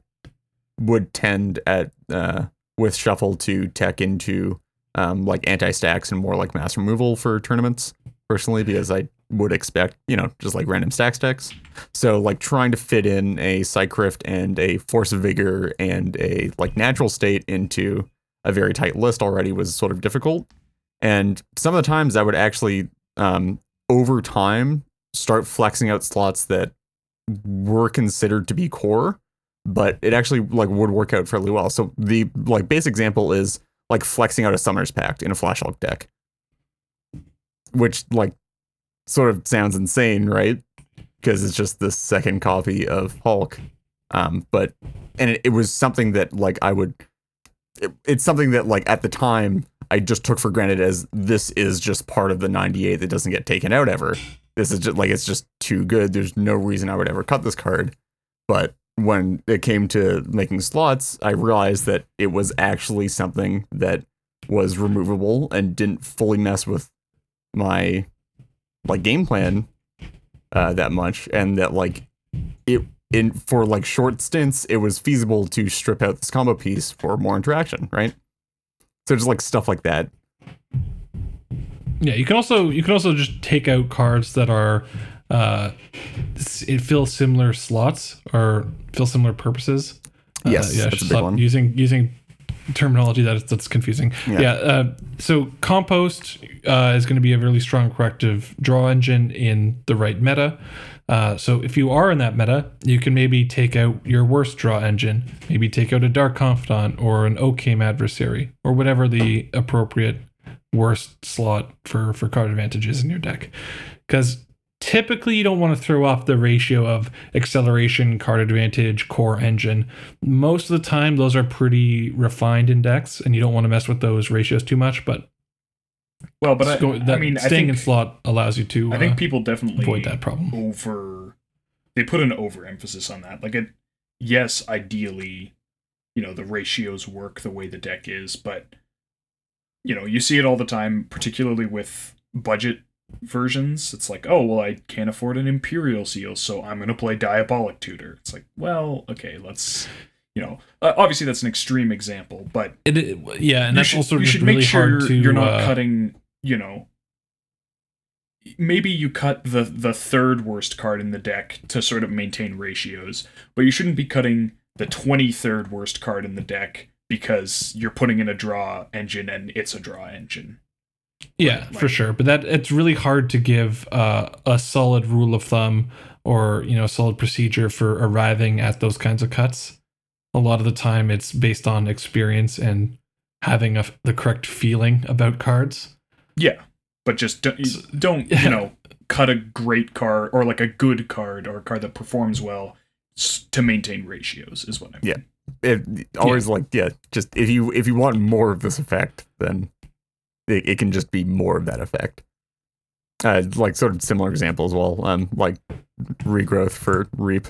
would tend at uh, with Shuffle to tech into um, like anti stacks and more like mass removal for tournaments personally because I would expect you know just like random stack stacks. So like trying to fit in a Cycrift and a Force of Vigor and a like natural state into a very tight list already was sort of difficult. And some of the times I would actually um, over time start flexing out slots that were considered to be core, but it actually like would work out fairly well. So the like base example is like flexing out a Summoner's Pact in a Flash Hulk deck, which like sort of sounds insane, right? Because it's just the second copy of Hulk. Um, but and it, it was something that like I would. It, it's something that like at the time I just took for granted as this is just part of the 98 that doesn't get taken out ever. This is just like it's just too good. There's no reason I would ever cut this card. But when it came to making slots, I realized that it was actually something that was removable and didn't fully mess with my like game plan uh, that much, and that like it in for like short stints, it was feasible to strip out this combo piece for more interaction, right? So just like stuff like that. Yeah, you can also you can also just take out cards that are uh, it fills similar slots or fill similar purposes. Uh, Yes, yeah, that's a big one. Using using terminology that is, that's confusing. Yeah. Yeah. uh, so compost uh, is going to be a really strong corrective draw engine in the right meta. Uh, so if you are in that meta, you can maybe take out your worst draw engine, maybe take out a Dark Confidant or an Okame adversary or whatever the appropriate worst slot for for card advantages in your deck. Because typically you don't want to throw off the ratio of acceleration, card advantage, core engine. Most of the time, those are pretty refined in decks, and you don't want to mess with those ratios too much. But, Well, but I, go- that I mean, I staying think in slot allows you to I think uh, people definitely avoid that problem. over they put an overemphasis on that. Like it yes, ideally, you know, the ratios work the way the deck is, but you know, you see it all the time, particularly with budget versions. It's like, oh well I can't afford an Imperial Seal, so I'm gonna play Diabolic Tutor. It's like, well, okay, let's you know, uh, obviously that's an extreme example, but It, yeah, and that's should, also you should really make sure hard to. you're not uh, cutting you know maybe you cut the the third worst card in the deck to sort of maintain ratios but you shouldn't be cutting the 23rd worst card in the deck because you're putting in a draw engine and it's a draw engine Yeah, Like- for sure. But that it's really hard to give uh, a solid rule of thumb or you know a solid procedure for arriving at those kinds of cuts. A lot of the time, it's based on experience and having a, the correct feeling about cards. yeah but just don't, So- don't you know cut a great card or like a good card or a card that performs well to maintain ratios is what i mean Yeah. it always like yeah just if you if you want more of this effect then it, it can just be more of that effect uh like sort of similar example as well um like regrowth for reap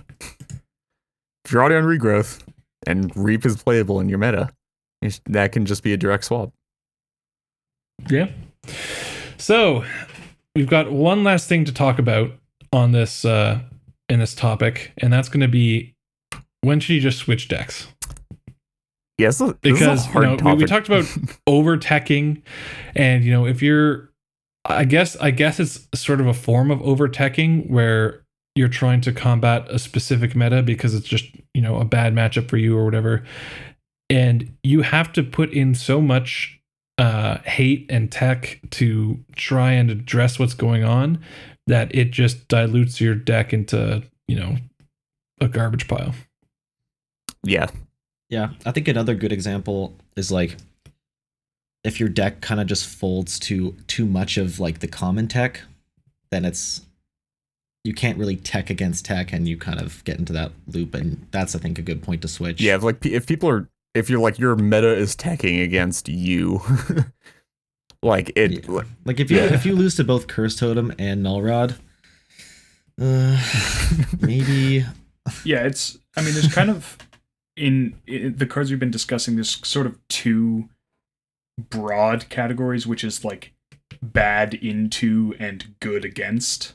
if you're already on regrowth and reap is playable in your meta that can just be a direct swap Yeah. So we've got one last thing to talk about on this uh, in this topic, and that's going to be when should you just switch decks? yes yeah, because you know, we, we talked about over teching and you know if you're i guess i guess it's sort of a form of over teching where you're trying to combat a specific meta because it's just you know a bad matchup for you or whatever. And you have to put in so much uh, hate and tech to try and address what's going on that it just dilutes your deck into you know a garbage pile. Yeah. Yeah, I think another good example is like if your deck kind of just folds to too much of like the common tech, then it's you can't really tech against tech, and you kind of get into that loop, and that's I think a good point to switch. yeah if like if people are if you're like your meta is teching against you like it Yeah. like if you Yeah. if you lose to both Curse Totem and Null Rod, uh, maybe Yeah, it's. I mean, there's kind of in, in the cards we've been discussing. There's sort of two broad categories, which is like bad into and good against,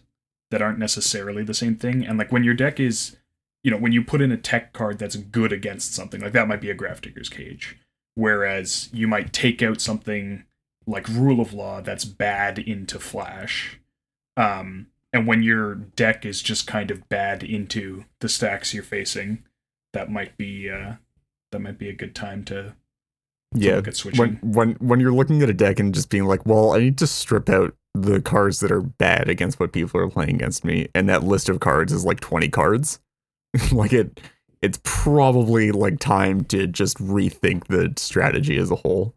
that aren't necessarily the same thing. And like when your deck is, you know, when you put in a tech card that's good against something, like that might be a Grafdigger's Cage, whereas you might take out something like Rule of Law that's bad into Flash. Um, and when your deck is just kind of bad into the stacks you're facing, that might be uh, that might be a good time to, yeah look at switching. when when when you're looking at a deck and just being like, well, I need to strip out the cards that are bad against what people are playing against me, and that list of cards is like 20 cards. like it, it's probably like time to just rethink the strategy as a whole.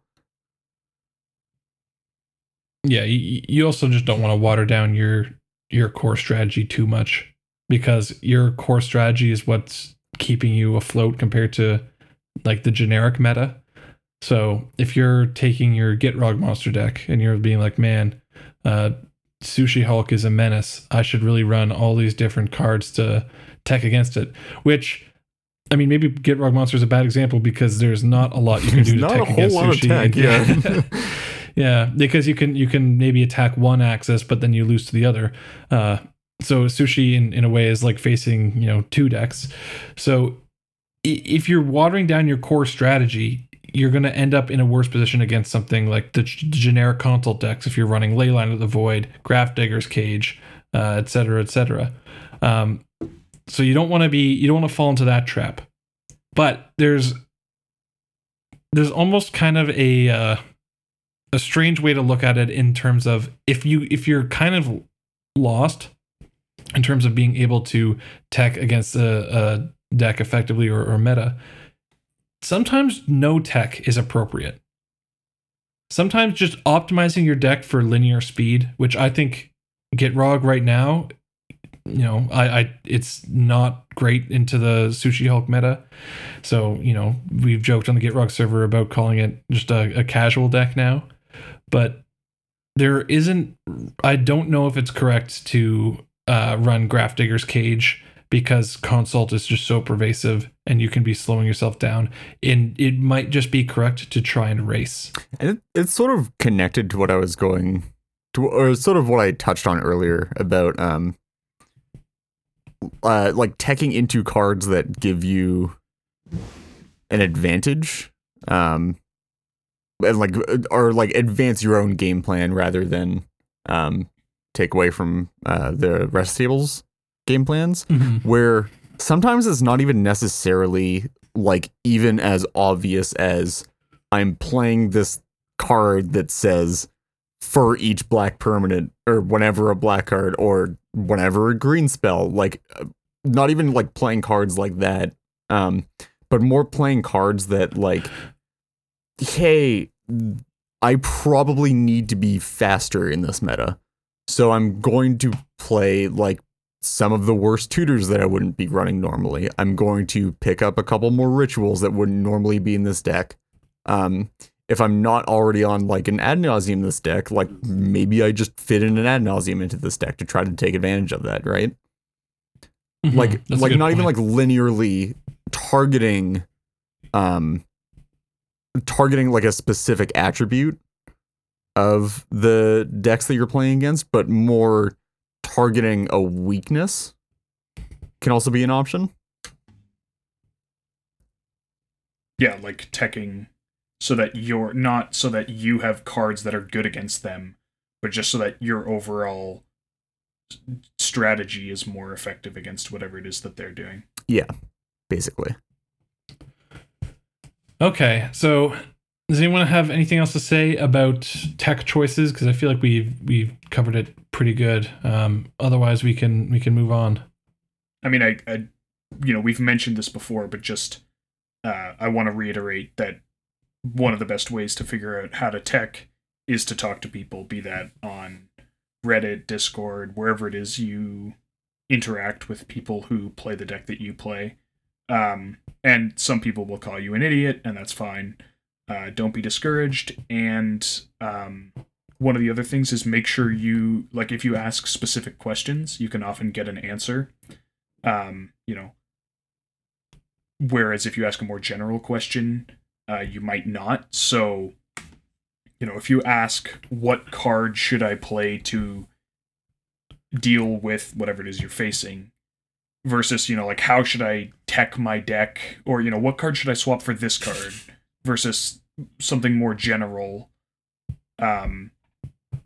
yeah you, you also just don't want to water down your your core strategy too much because your core strategy is what's keeping you afloat compared to like the generic meta so if you're taking your Gitrog monster deck and you're being like man uh sushi hulk is a menace i should really run all these different cards to tech against it which I mean, maybe Gitrog Monster is a bad example because there's not a lot you can do to tech against sushi. tech, yeah. Yeah, because you can you can maybe attack one axis, but then you lose to the other. Uh, so sushi in, in a way is like facing you know two decks. So if you're watering down your core strategy, you're going to end up in a worse position against something like the g- generic consult decks. If you're running Leyline of the Void, Grafdigger's Cage, uh, et cetera, et. Um, so you don't want to be you don't want to fall into that trap. But there's there's almost kind of a uh, a strange way to look at it in terms of if you if you're kind of lost in terms of being able to tech against a, a deck effectively or, or meta, sometimes no tech is appropriate. Sometimes just optimizing your deck for linear speed, which I think Gitrog right now, you know, I, I it's not great into the Sushi Hulk meta. So, you know, we've joked on the Gitrog server about calling it just a, a casual deck now. But there isn't I don't know if it's correct to uh, run Grafdigger's Cage because consult is just so pervasive and you can be slowing yourself down. And it might just be correct to try and race. And it, it's sort of connected to what I was going to, or sort of what I touched on earlier about, um, uh, like teching into cards that give you an advantage, um, and like, or like advance your own game plan rather than, um, take away from uh, the rest tables game plans Mm-hmm. where sometimes it's not even necessarily like even as obvious as I'm playing this card that says for each black permanent or whenever a black card or whenever a green spell like uh, not even like playing cards like that um but more playing cards that like hey I probably need to be faster in this meta so I'm going to play like some of the worst tutors that I wouldn't be running normally. I'm going to pick up a couple more rituals that wouldn't normally be in this deck. Um, if I'm not already on like an Ad Nauseam this deck, like maybe I just fit in an Ad Nauseam into this deck to try to take advantage of that, right? Mhm. Like That's like not even like linearly targeting um targeting like a specific attribute of the decks that you're playing against, but more targeting a weakness can also be an option. Yeah, like teching so that you're not so that you have cards that are good against them, but just so that your overall strategy is more effective against whatever it is that they're doing. Yeah, basically, Okay, so does anyone have anything else to say about tech choices? Because I feel like we've we've covered it pretty good. Um, otherwise, we can we can move on. I mean, I, I you know, we've mentioned this before, but just uh, I want to reiterate that one of the best ways to figure out how to tech is to talk to people, be that on Reddit, Discord, wherever it is you interact with people who play the deck that you play. Um, and some people will call you an idiot, and that's fine. Uh, don't be discouraged. And um, one of the other things is make sure you like if you ask specific questions, you can often get an answer um, you know. Whereas if you ask a more general question, uh, you might not. So, you know, if you ask, what card should I play to deal with whatever it is you're facing, versus, you know, like, how should I tech my deck? Or, you know, what card should I swap for this card? Versus something more general. Um,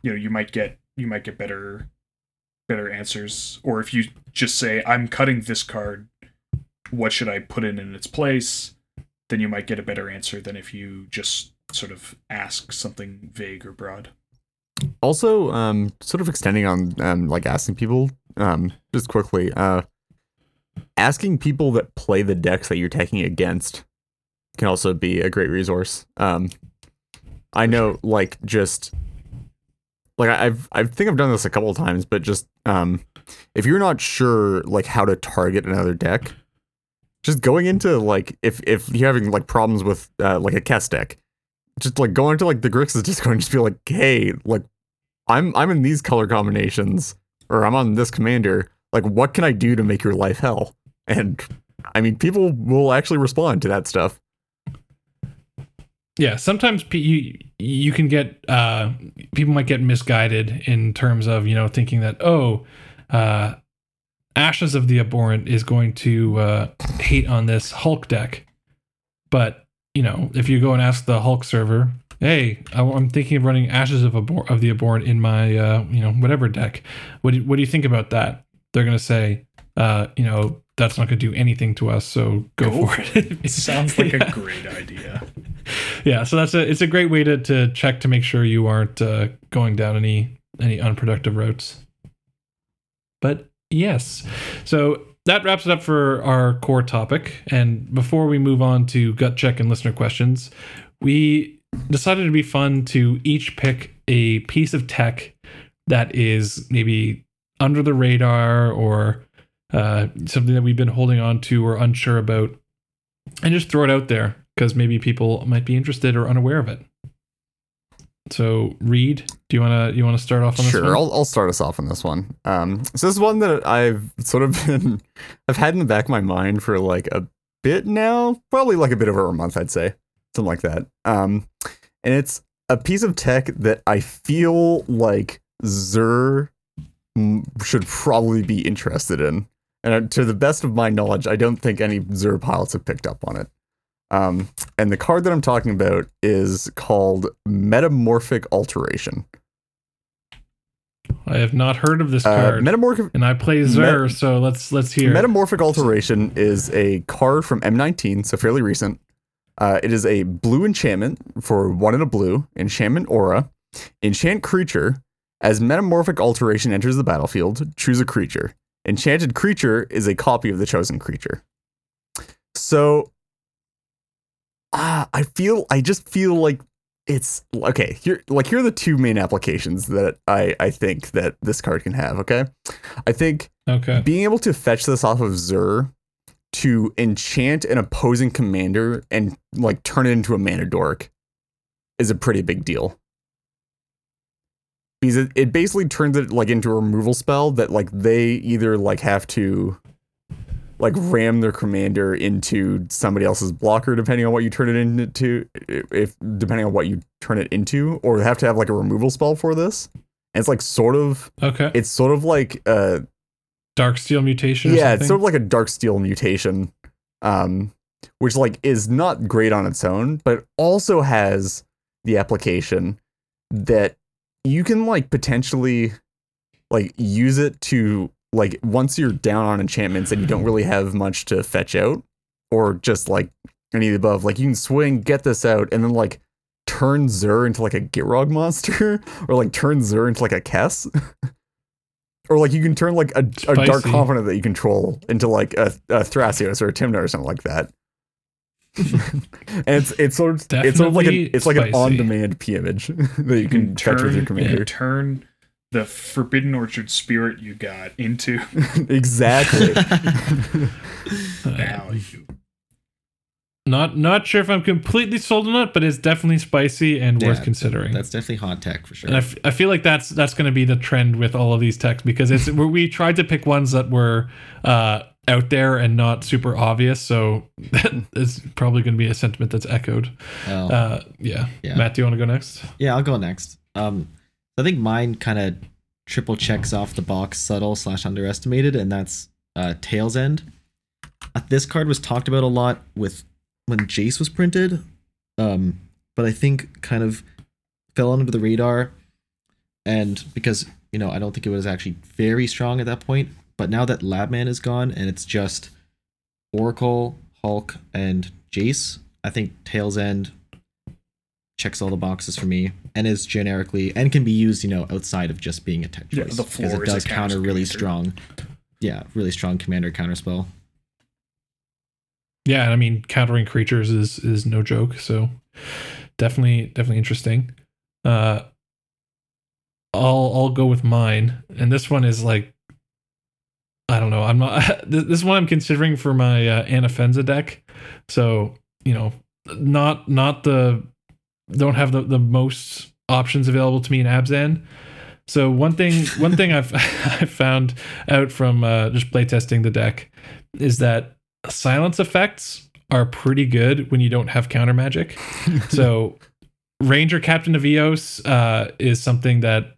you know, you might get you might get better better answers. Or if you just say, I'm cutting this card, what should I put in in its place? Then you might get a better answer than if you just sort of ask something vague or broad. also um, sort of extending on um, like asking people um, just quickly, uh, asking people that play the decks that you're taking against can also be a great resource. Um, I know, like just like I've I think I've done this a couple of times, but just um, if you're not sure like how to target another deck, just going into like if if you're having like problems with uh, like a Kess deck, just like going into like the Grixis Discord and just be like, hey, like I'm I'm in these color combinations or I'm on this commander. Like, what can I do to make your life hell? And I mean, people will actually respond to that stuff. Yeah, sometimes you you can get uh, people might get misguided in terms of you know thinking that oh, uh, Ashes of the Abhorrent is going to uh, hate on this Hulk deck, but you know if you go and ask the Hulk server, hey, I, am thinking of running Ashes of, Abor- of the Abhorrent in my, uh, you know, whatever deck. What do, what do you think about that? They're going to say, uh, you know, that's not going to do anything to us, so go, Go for for it. It sounds like Yeah. a great idea. Yeah, so that's a it's a great way to to check to make sure you aren't uh, going down any any unproductive routes. But yes, so that wraps it up for our core topic. And before we move on to gut check and listener questions, we decided it'd be fun to each pick a piece of tech that is maybe under the radar or uh, something that we've been holding on to or unsure about, and just throw it out there because maybe people might be interested or unaware of it. So, Reed, do you wanna you wanna start off on this Sure. I'll, I'll start us off on this one. Um, so this is one that I've sort of been, I've had in the back of my mind for like a bit now, probably like a bit over a month, I'd say, something like that. Um, and it's a piece of tech that I feel like mm, should probably be interested in. And to the best of my knowledge, I don't think any Zur pilots have picked up on it. Um, and the card that I'm talking about is called Metamorphic Alteration. I have not heard of this Uh, card, Metamorphic and I play Zur, so let's let's hear. Metamorphic Alteration is a card from M19, so fairly recent. Uh, it is a blue enchantment for one and a blue, enchantment aura. Enchant creature. As Metamorphic Alteration enters the battlefield, choose a creature. Enchanted creature is a copy of the chosen creature. So, ah, I feel, I just feel like it's okay. Here, like here are the two main applications that I I think that this card can have. Okay, I think okay, being able to fetch this off of Zur to enchant an opposing commander and like turn it into a mana dork is a pretty big deal. Because it, it basically turns it like into a removal spell that like they either like have to like ram their commander into somebody else's blocker depending on what you turn it into if depending on what you turn it into or have to have like a removal spell for this. And it's like sort of okay. it's sort of like a Darksteel Mutation. Yeah, it's sort of like a Darksteel Mutation, um, which like is not great on its own, but also has the application that you can like potentially like use it to like once you're down on enchantments and you don't really have much to fetch out, or just like any of the above, like you can swing, get this out, and then like turn Zur into like a Gitrog monster, or like turn Zur into like a Kess. Or like you can turn like a, a dark Spicy. confidant that you control into like a, a Thrasios or a Tymna or something like that. and it's it's sort of it's sort of like Definitely a, it's like an on-demand P image that you can fetch with your commander. turn the Forbidden Orchard spirit you got into exactly. value. Not not sure if I'm completely sold on it, but it's definitely spicy and worth considering. That's definitely hot tech for sure. And I, f- I feel like that's that's going to be the trend with all of these techs because it's we tried to pick ones that were uh, out there and not super obvious. So it's probably going to be a sentiment that's echoed. Well, Uh, yeah. Yeah. Matt, do you want to go next? yeah, I'll go next. Um, I think mine kind of triple checks off the box subtle slash underestimated, and that's uh, Tale's End. Uh, this card was talked about a lot with when Jace was printed, um, but I think kind of fell under the radar, and because you know I don't think it was actually very strong at that point. But now that Labman is gone and it's just Oracle, Hulk, and Jace, I think Tale's End checks all the boxes for me and is generically and can be used, you know, outside of just being a tech Yeah, the because floor it is a does counter counter really commander. strong. Yeah, really strong commander counter spell. Yeah, and I mean countering creatures is is no joke. So definitely definitely interesting. Uh, I'll I'll go with mine, and this one is like I don't know. I'm not. This this is one I'm considering for my uh, Anafenza deck. So you know, not not the don't have the the most options available to me in Abzan. So one thing one thing I've I found out from uh, just playtesting the deck is that silence effects are pretty good when you don't have counter magic. so Ranger Captain of Eos uh, is something that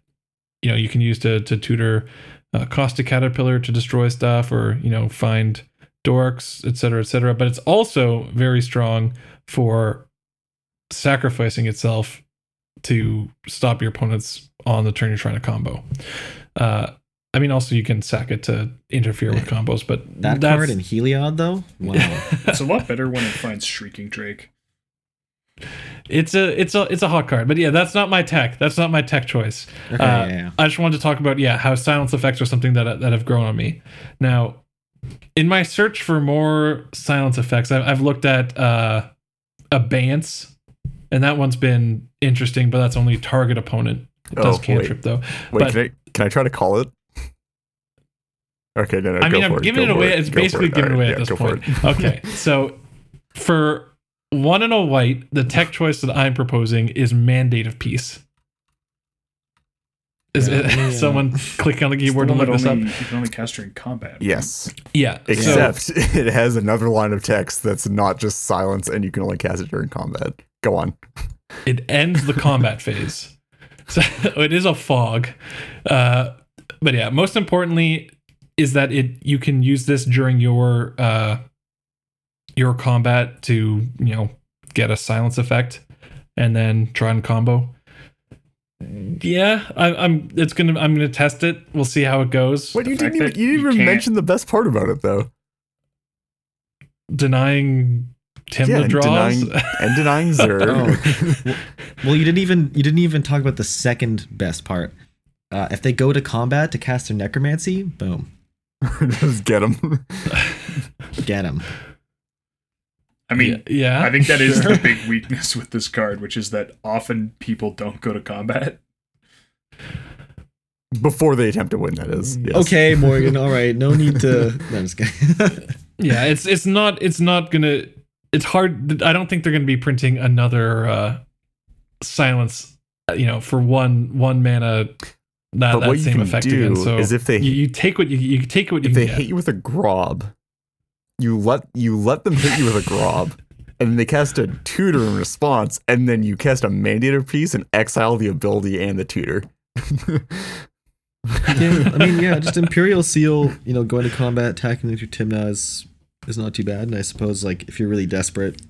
you know you can use to to tutor uh, Caustic Caterpillar to destroy stuff or you know find dorks, etc., etc. But it's also very strong for sacrificing itself to stop your opponents on the turn you're trying to combo. Uh, I mean, also you can sack it to interfere with combos, but That that's, card in Heliod though, wow. It's a lot better when it finds Shrieking Drake. it's a it's a it's a hot card. But yeah, that's not my tech. That's not my tech choice. Okay, Uh, yeah, yeah. I just wanted to talk about yeah how silence effects are something that that have grown on me. Now, in my search for more silence effects, I've, I've looked at uh, abeyance, and that one's been interesting, but that's only target opponent. It does Oh, wait. cantrip though. Wait, But- can I can I try to call it? Okay, no, no. I go mean, for I'm it, giving go it for away. It's go basically it. given All away right, at this point. okay, so for one and a white, the tech choice that I'm proposing is mandate of peace. Is Yeah, it, let uh, someone click on the It's the keyboard and look that this up? you can only cast her in combat. Yes, Yeah. so- except it has another line of text that's not just silence, and you can only cast it during combat. Go on. it ends the combat phase. So it is a fog. Uh, but yeah, most importantly is that it you can use this during your uh, your combat to you know get a silence effect and then try and combo. Yeah, I, I'm. It's gonna. I'm gonna test it. We'll see how it goes. What you didn't even you didn't you even mention the best part about it though. Denying Tim yeah, the and draws. denying and denying Zerg. Oh. Well, you didn't even you didn't even talk about the second best part. Uh, if they go to combat to cast their necromancy, boom, Just get them. get them. I mean, yeah, I think that is sure. the big weakness with this card, which is that often people don't go to combat. Before they attempt to win, that is. Yes. Okay, Morgan. All right, no need to. No, I'm just kidding. yeah it's it's not it's not gonna it's hard i don't think they're gonna be printing another uh silence uh, you know for one one mana that, But that what you same can effect do again so is if they you, you take what you, you take what you if can they get. hit you with a grob, you let you let them hit you with a grob, and they cast a tutor in response, and then you cast a Mandate of Peace and exile the ability and the tutor. yeah, I mean, yeah, just Imperial Seal. You know, going to combat, attacking with your Tymna is is not too bad. And I suppose, like, if you're really desperate,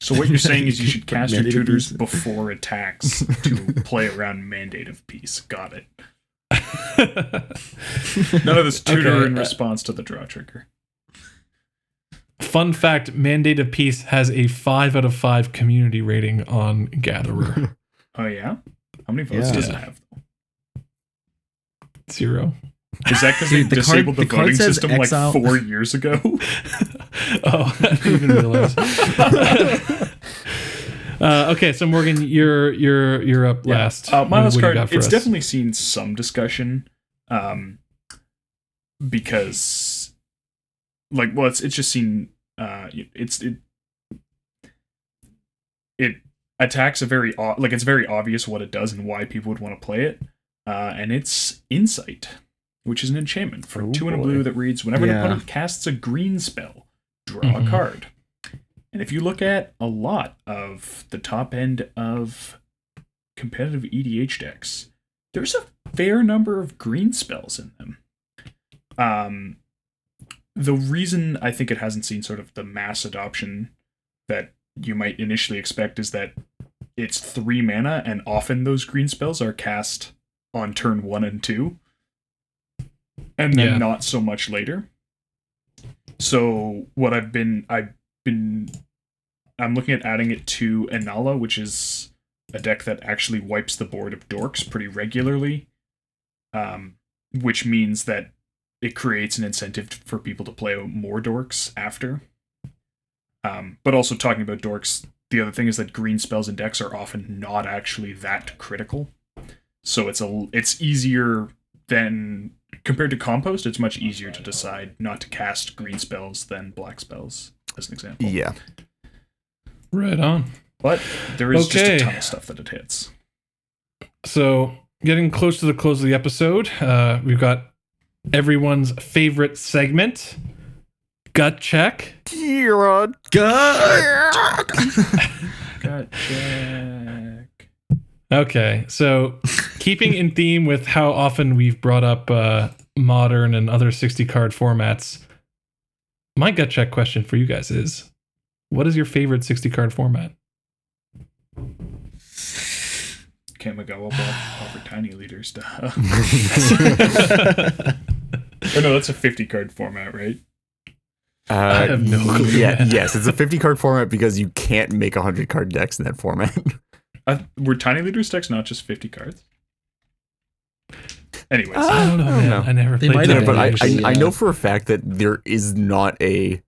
So what you're saying is you should cast your tutors before attacks to play around Mandate of Peace. Got it. None of this tutor Okay, in uh, response to the draw trigger. fun fact mandate of peace has a five out of five community rating on gatherer Oh yeah? How many votes Yeah. does it have? zero Is that because they the card- disabled the, the voting system exile- like four years ago? oh i didn't even realize. Uh, okay so morgan you're you're you're up last. Uh, my last you card, it's us? definitely seen some discussion, um, because, like, well, it's it's just seen, uh, it's it it attacks a very like it's very obvious what it does and why people would want to play it, uh, and it's insight, which is an enchantment for Two and a boy. blue that reads whenever an opponent casts a green spell, draw Mhm. a card. And if you look at a lot of the top end of competitive EDH decks, there's a fair number of green spells in them. Um, the reason I think it hasn't seen sort of the mass adoption that you might initially expect is that it's three mana, and often those green spells are cast on turn one and two, and then Yeah. not so much later. So what I've been I've been I'm looking at adding it to Inala, which is a deck that actually wipes the board of dorks pretty regularly. Um, which means that it creates an incentive for people to play more dorks after. Um, but also talking about dorks, the other thing is that green spells and decks are often not actually that critical. So it's a it's easier than compared to compost, it's much easier to decide not to cast green spells than black spells, as an example. Yeah. right on But there is Okay. just a ton of stuff that it hits. So, getting close to the close of the episode, uh, we've got everyone's favorite segment, gut check. God. Gut check. Okay, so keeping in theme with how often we've brought up uh, modern and other 60 card formats, my gut check question for you guys is what is your favorite 60 card format? Kamigawa block Pauper Tiny Leaders. Duh. or no, that's a 50 card format, right? Uh, I have no clue. Yeah, yes, it's a 50 card format because you can't make 100 card decks in that format. Uh, were Tiny Leaders decks not just 50 cards? Anyways, I don't know, I don't know. I never They played might that but I, actually, I, I know for a fact that there is not a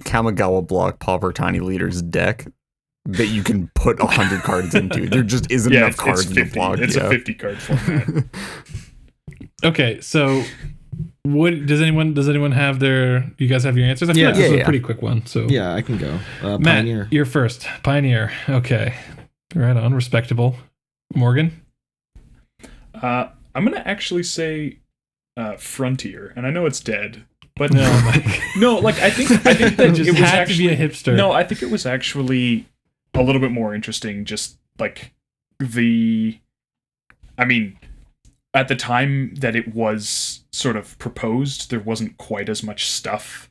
Kamigawa block Pauper Tiny Leaders deck that you can put 100 cards into. There just isn't yeah, enough it's, cards it's in the 50. block. It's yeah. a 50 card format. Okay, so what does anyone does anyone have their? You guys have your answers? I feel Yeah. like this Yeah, is yeah. a pretty quick one. So yeah, I can go. Uh, Matt, Pioneer. you're first. Pioneer. Okay, right on. Respectable. Morgan. uh, I'm gonna actually say uh, Frontier, and I know it's dead, but No, Mike. no, like I think I think that it just it was had actually to be a hipster. No, I think it was actually a little bit more interesting. Just like the, I mean, at the time that it was sort of proposed, there wasn't quite as much stuff.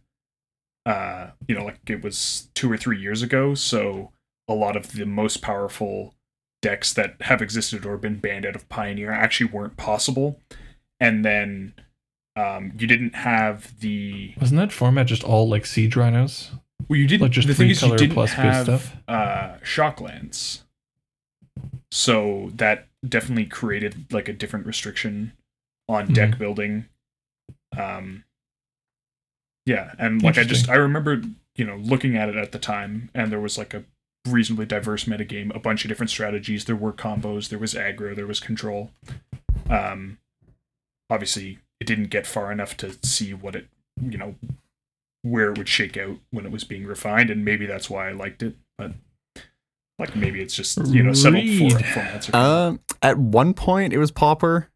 Uh, you know, like it was two or three years ago, so a lot of the most powerful decks that have existed or been banned out of Pioneer actually weren't possible. And then um, you didn't have the Wasn't that format just all like siege rhinos? well, you didn't. Like just the thing is, you didn't plus good have stuff? uh, shocklands, so that definitely created like a different restriction on Mm-hmm. deck building. Um, yeah, and like I just I remember you know looking at it at the time, and there was like a reasonably diverse metagame, a bunch of different strategies. There were combos, there was aggro, there was control. Um, obviously, it didn't get far enough to see what it you know where it would shake out when it was being refined, and maybe that's why I liked it. But like maybe it's just you know settled for Reed. formats. Are Um, at one point, it was Pauper.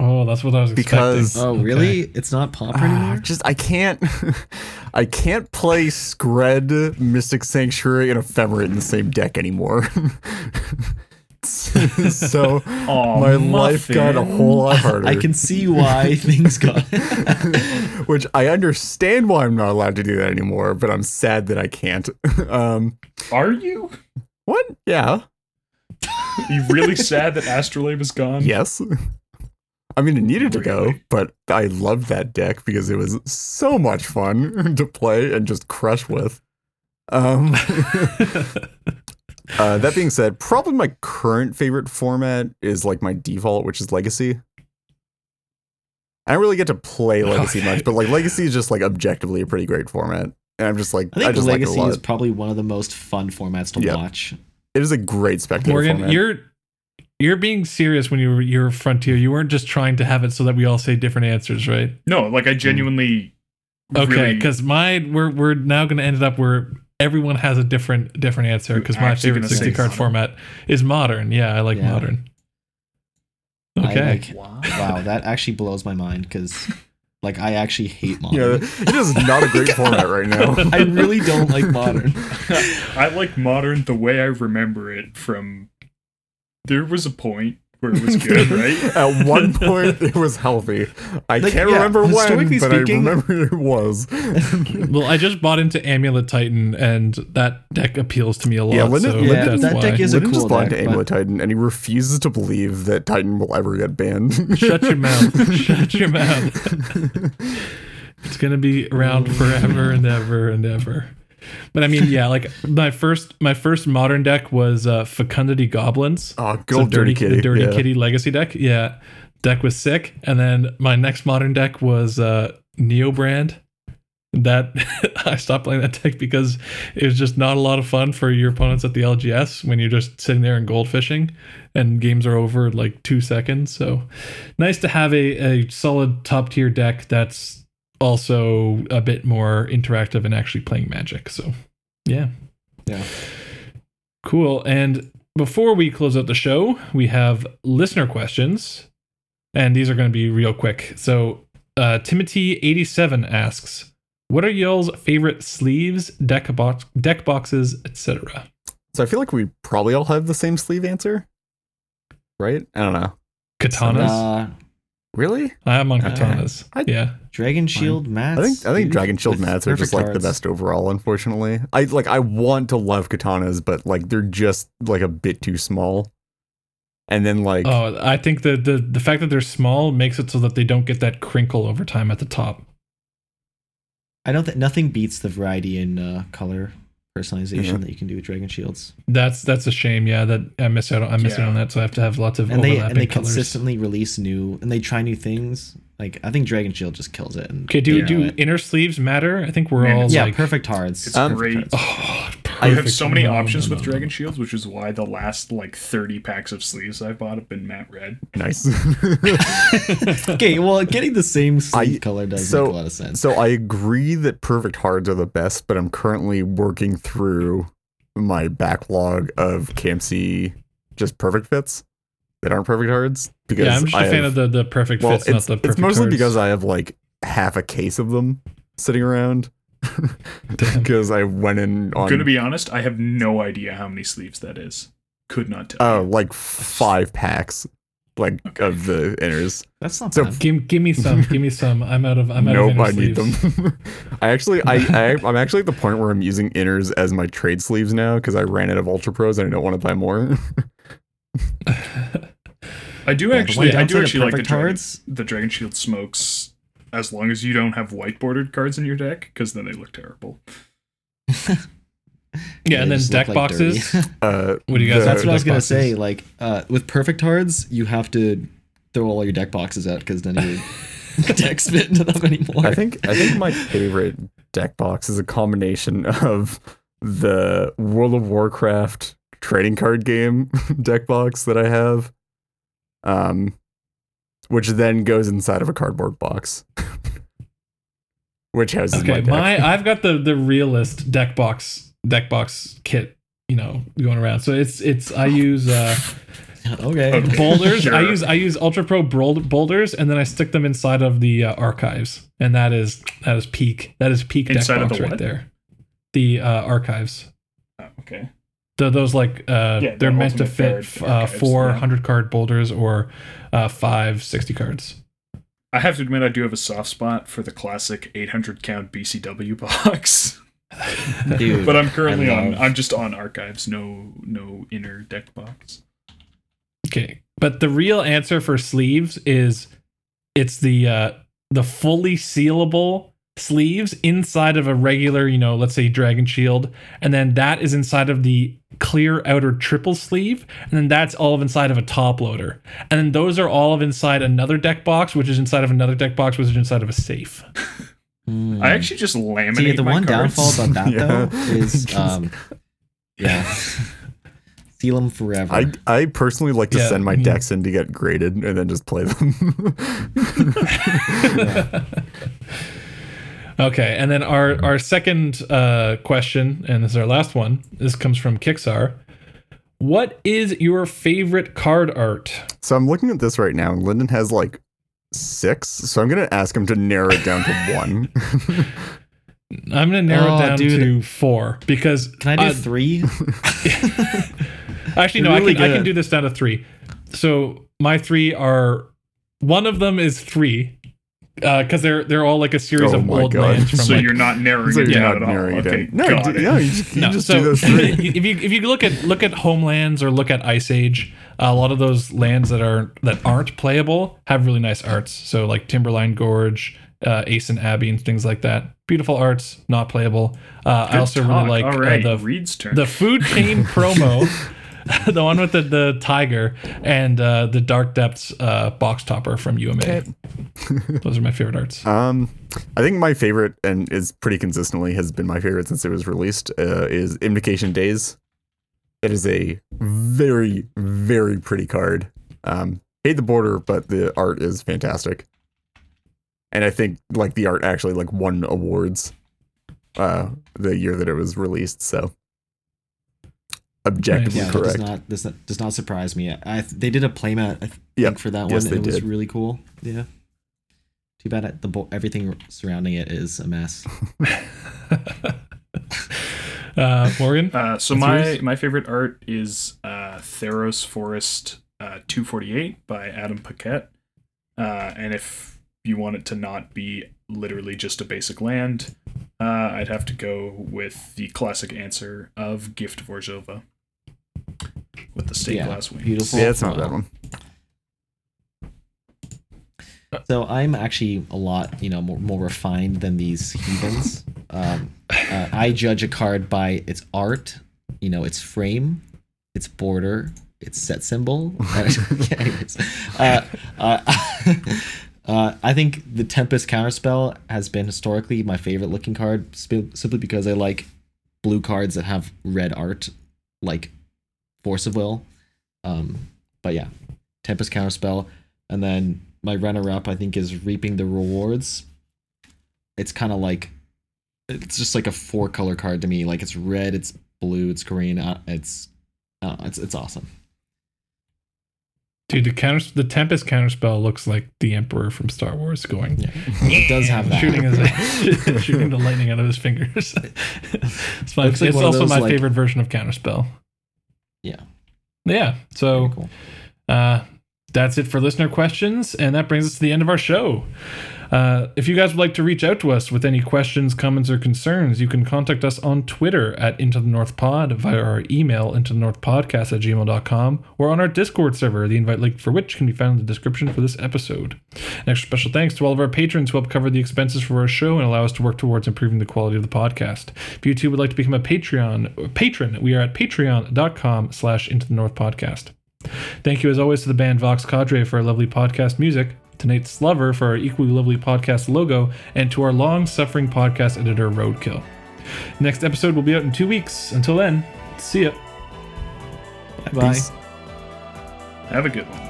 Oh, that's what I was Because- expecting. Oh, Okay. really? It's not Pauper Ah, anymore? just I can't, I can't play Scred, Mystic Sanctuary, and Ephemerate in the same deck anymore. so Aw, my life got a whole lot harder. I can see why things got. which I understand why I'm not allowed to do that anymore, but I'm sad that I can't. um, Are you? what? Yeah. you really sad that Astrolabe is gone? Yes. I mean, it needed to go, but I loved that deck because it was so much fun to play and just crush with. Um, uh, that being said, probably my current favorite format is like my default, which is Legacy. I don't really get to play Legacy Okay. much, but like Legacy is just like objectively a pretty great format, and I'm just like I think just like it a Legacy lot. is probably one of the most fun formats to Yep. watch. It is a great spectator Morgan, format. you're you're being serious when you were your frontier. You weren't just trying to have it so that we all say different answers, right? No, like I mm. genuinely. Okay, really- because mine we're we're now going to end it up where everyone has a different different answer. Because my favorite sixty card modern. format is modern. Yeah, I like Yeah. modern. Okay, like- Wow. wow, that actually blows my mind because, like, I actually hate you know, modern. it is not a great format right now. I really don't like modern. I like modern the way I remember it from. There was a point where it was good, right? At one point, it was healthy. I Like, can't yeah, remember when, but speaking- I remember it was. well, I just bought into Amulet Titan, and that deck appeals to me a lot. Yeah, Lyndon- so Lyndon- that's that why. deck is a cool just bought deck, into Amulet Titan, and he refuses to believe that Titan will ever get banned. Shut your mouth. Shut your mouth. It's gonna be around forever and ever and ever. But I mean, yeah, like my first my first modern deck was uh Fecundity Goblins. oh, good So Dirty Kitty. the Dirty yeah. Kitty Legacy deck. Yeah. Deck was sick. And then my next modern deck was uh Neobrand. That I stopped playing that deck because it was just not a lot of fun for your opponents at the LGS when you're just sitting there and gold fishing and games are over in like two seconds. So nice to have a, a solid top tier deck that's also a bit more interactive and actually playing magic. So yeah. Yeah. Cool. And before we close out the show, we have listener questions. And these are going to be real quick. So uh, Timothy87 asks, what are y'all's favorite sleeves, deck box, deck boxes, etc.? So I feel like we probably all have the same sleeve answer, right? I don't know. Katanas. Uh, Really? I'm on katanas. I- yeah. Dragon Shield mats. I think I think dude, Dragon Shield with mats are just perfect like the best overall. Unfortunately, I like I want to love katanas, but like they're just like a bit too small. And then like Oh, I think the, the the fact that they're small makes it so that they don't get that crinkle over time at the top. I don't think nothing beats the variety in uh, color personalization Yeah. that you can do with Dragon Shields. That's that's a shame. Yeah, that I miss out. on- I miss out on that. So I have to have lots of And they and they colors. consistently release new and they try new things. Like I think Dragon Shield just kills it. And Okay, do you know do it. inner sleeves matter? I think we're Man, all yeah, like perfect cards. It's Um, great. Oh, I have so many No, no, options no, with no. Dragon Shields, which is why the last like 30 packs of sleeves I've bought have been matte red. nice. okay, well, getting the same sleeve I- color does so- make a lot of sense. so I agree that perfect hards are the best, but I'm currently working through my backlog of KMC just perfect fits that aren't perfect hards because Yeah, I'm just a I fan have- of the the perfect well, fits, not it's, the it's mostly cards. because I have like half a case of them sitting around because I went in on I'm gonna be honest, I have no idea how many sleeves that is. Could not tell. oh you. like five packs like of the inners. That's not so- bad. Give, give me some. Give me some. I'm out of. I'm out nope, of inner I need sleeves. them. I actually, I, I, I'm actually at the point where I'm using inners as my trade sleeves now because I ran out of Ultra Pros and I don't want to buy more. I do Yeah, actually, I do actually like the perfect Dragon, cards- the Dragon Shield smokes as long as you don't have white bordered cards in your deck, because then they look terrible. Yeah, and They then deck like boxes. uh, What do you guys the- That's what I was deck gonna boxes. say. Like uh, with perfect cards, you have to throw all your deck boxes out because then your decks fit into them anymore. I think I think my favorite deck box is a combination of the World of Warcraft trading card game deck box that I have, um, which then goes inside of a cardboard box, which has Okay, my, deck. my I've got the the realist deck box deck box kit. You know, going around. So it's it's I use uh okay. Okay. boulders. I use I use Ultra Pro boulders, and then I stick them inside of the uh, Arkhives, and that is that is peak. That is peak deck Inside of box the right what? there. The uh, Arkhives. Oh, okay. The, those like uh, Yeah, they're meant to fit card f- uh, Arkhives, four yeah. hundred card boulders or uh, five 60 cards. I have to admit, I do have a soft spot for the classic 800 count BCW box. Dude, but I'm currently on. I'm just on Arkhives. No, no inner deck box. Okay, but the real answer for sleeves is it's the uh, the fully sealable sleeves inside of a regular, you know, let's say Dragon Shield, and then that is inside of the clear outer triple sleeve, and then that's all of inside of a top loader, and then those are all of inside another deck box, which is inside of another deck box, which is inside of a safe. Hmm. I actually just laminate See, the my one cards. downfall about that Yeah. though is, um, yeah, seal them forever. I I personally like to Yeah, send my I decks in to get graded and then just play them. Okay, and then our our second uh, question, and this is our last one. This comes from Kixar. What is your favorite card art? so I'm looking at this right now, and Lyndon has like six. So I'm gonna ask him to narrow it down to one. I'm gonna narrow Oh, it down dude. to four because Can I do uh, three? actually no, You're really I can I can do this down to three. So my three are one of them is three because they're they're all like a series Oh of my old God. lands from so like you're not narrowing so it you're down not at all. it Okay, down. No, d- it. no, you just, you no, just so do those three. if you if you look at look at homelands or look at Ice Age, a lot of those lands that are that aren't playable have really nice arts. So like Timberline Gorge, uh, Aysen Abbey, and things like that. Beautiful arts, not playable. Uh, I also talk. really like All right, uh, the Reed's turn. the food chain promo, the one with the the tiger and uh, the Dark Depths uh, box topper from UMA. Those are my favorite arts. Um, I think my favorite, and is pretty consistently has been my favorite since it was released, uh, is Invocation Days. It is a very, very pretty card. Um, hate the border, but the art is fantastic. And I think like the art actually like won awards uh the year that it was released, so objectively yeah, that does correct. not does not does not surprise me. I they did a playmat I think Yep. for that Yes, one. they and it was really cool. Yeah. Too bad it- the bo- everything surrounding it is a mess. Uh, Morgan, Uh, so What's my yours? my favorite art is uh, Theros Forest uh, 248 by Adam Paquette. Uh, and if you want it to not be literally just a basic land, uh, I'd have to go with the classic answer of Gift of Orzhova with the stained Yeah, glass wings. beautiful. Yeah, it's not a bad one. So I'm actually a lot, you know, more, more refined than these heathens. Um, uh, I judge a card by its art, you know, its frame, its border, its set symbol. Anyways, uh, uh, uh, I think the Tempest counterspell has been historically my favorite looking card, sp- simply because I like blue cards that have red art, like Force of Will. Um, but yeah, Tempest counterspell, and then my runner-up I think is Reaping the Rewards. It's kind of like it's just like a four color card to me. Like it's red, it's blue, it's green. Uh, it's uh, it's it's awesome. Dude, the counter the Tempest counterspell looks like the Emperor from Star Wars going Yeah. It does have that. shooting his shooting the lightning out of his fingers. it's my, like it's of also those, my like- favorite version of counterspell. Yeah. Yeah. So cool. uh, that's it for listener questions, and that brings us to the end of our show. Uh, if you guys would like to reach out to us with any questions, comments, or concerns, you can contact us on Twitter at Into the North Pod via our email into the North Podcast at gmail.com or on our Discord server, the invite link for which can be found in the description for this episode. An extra special thanks to all of our patrons who help cover the expenses for our show and allow us to work towards improving the quality of the podcast. If you too would like to become a Patreon patron, we are at patreon.com slash into the North Podcast. Thank you as always to the band Vox Cadre for our lovely podcast music, to Nate Slover for our equally lovely podcast logo, and to our long suffering podcast editor Roadkill. Next episode will be out in two weeks. Until then, see ya. Bye. Peace. Have a good one.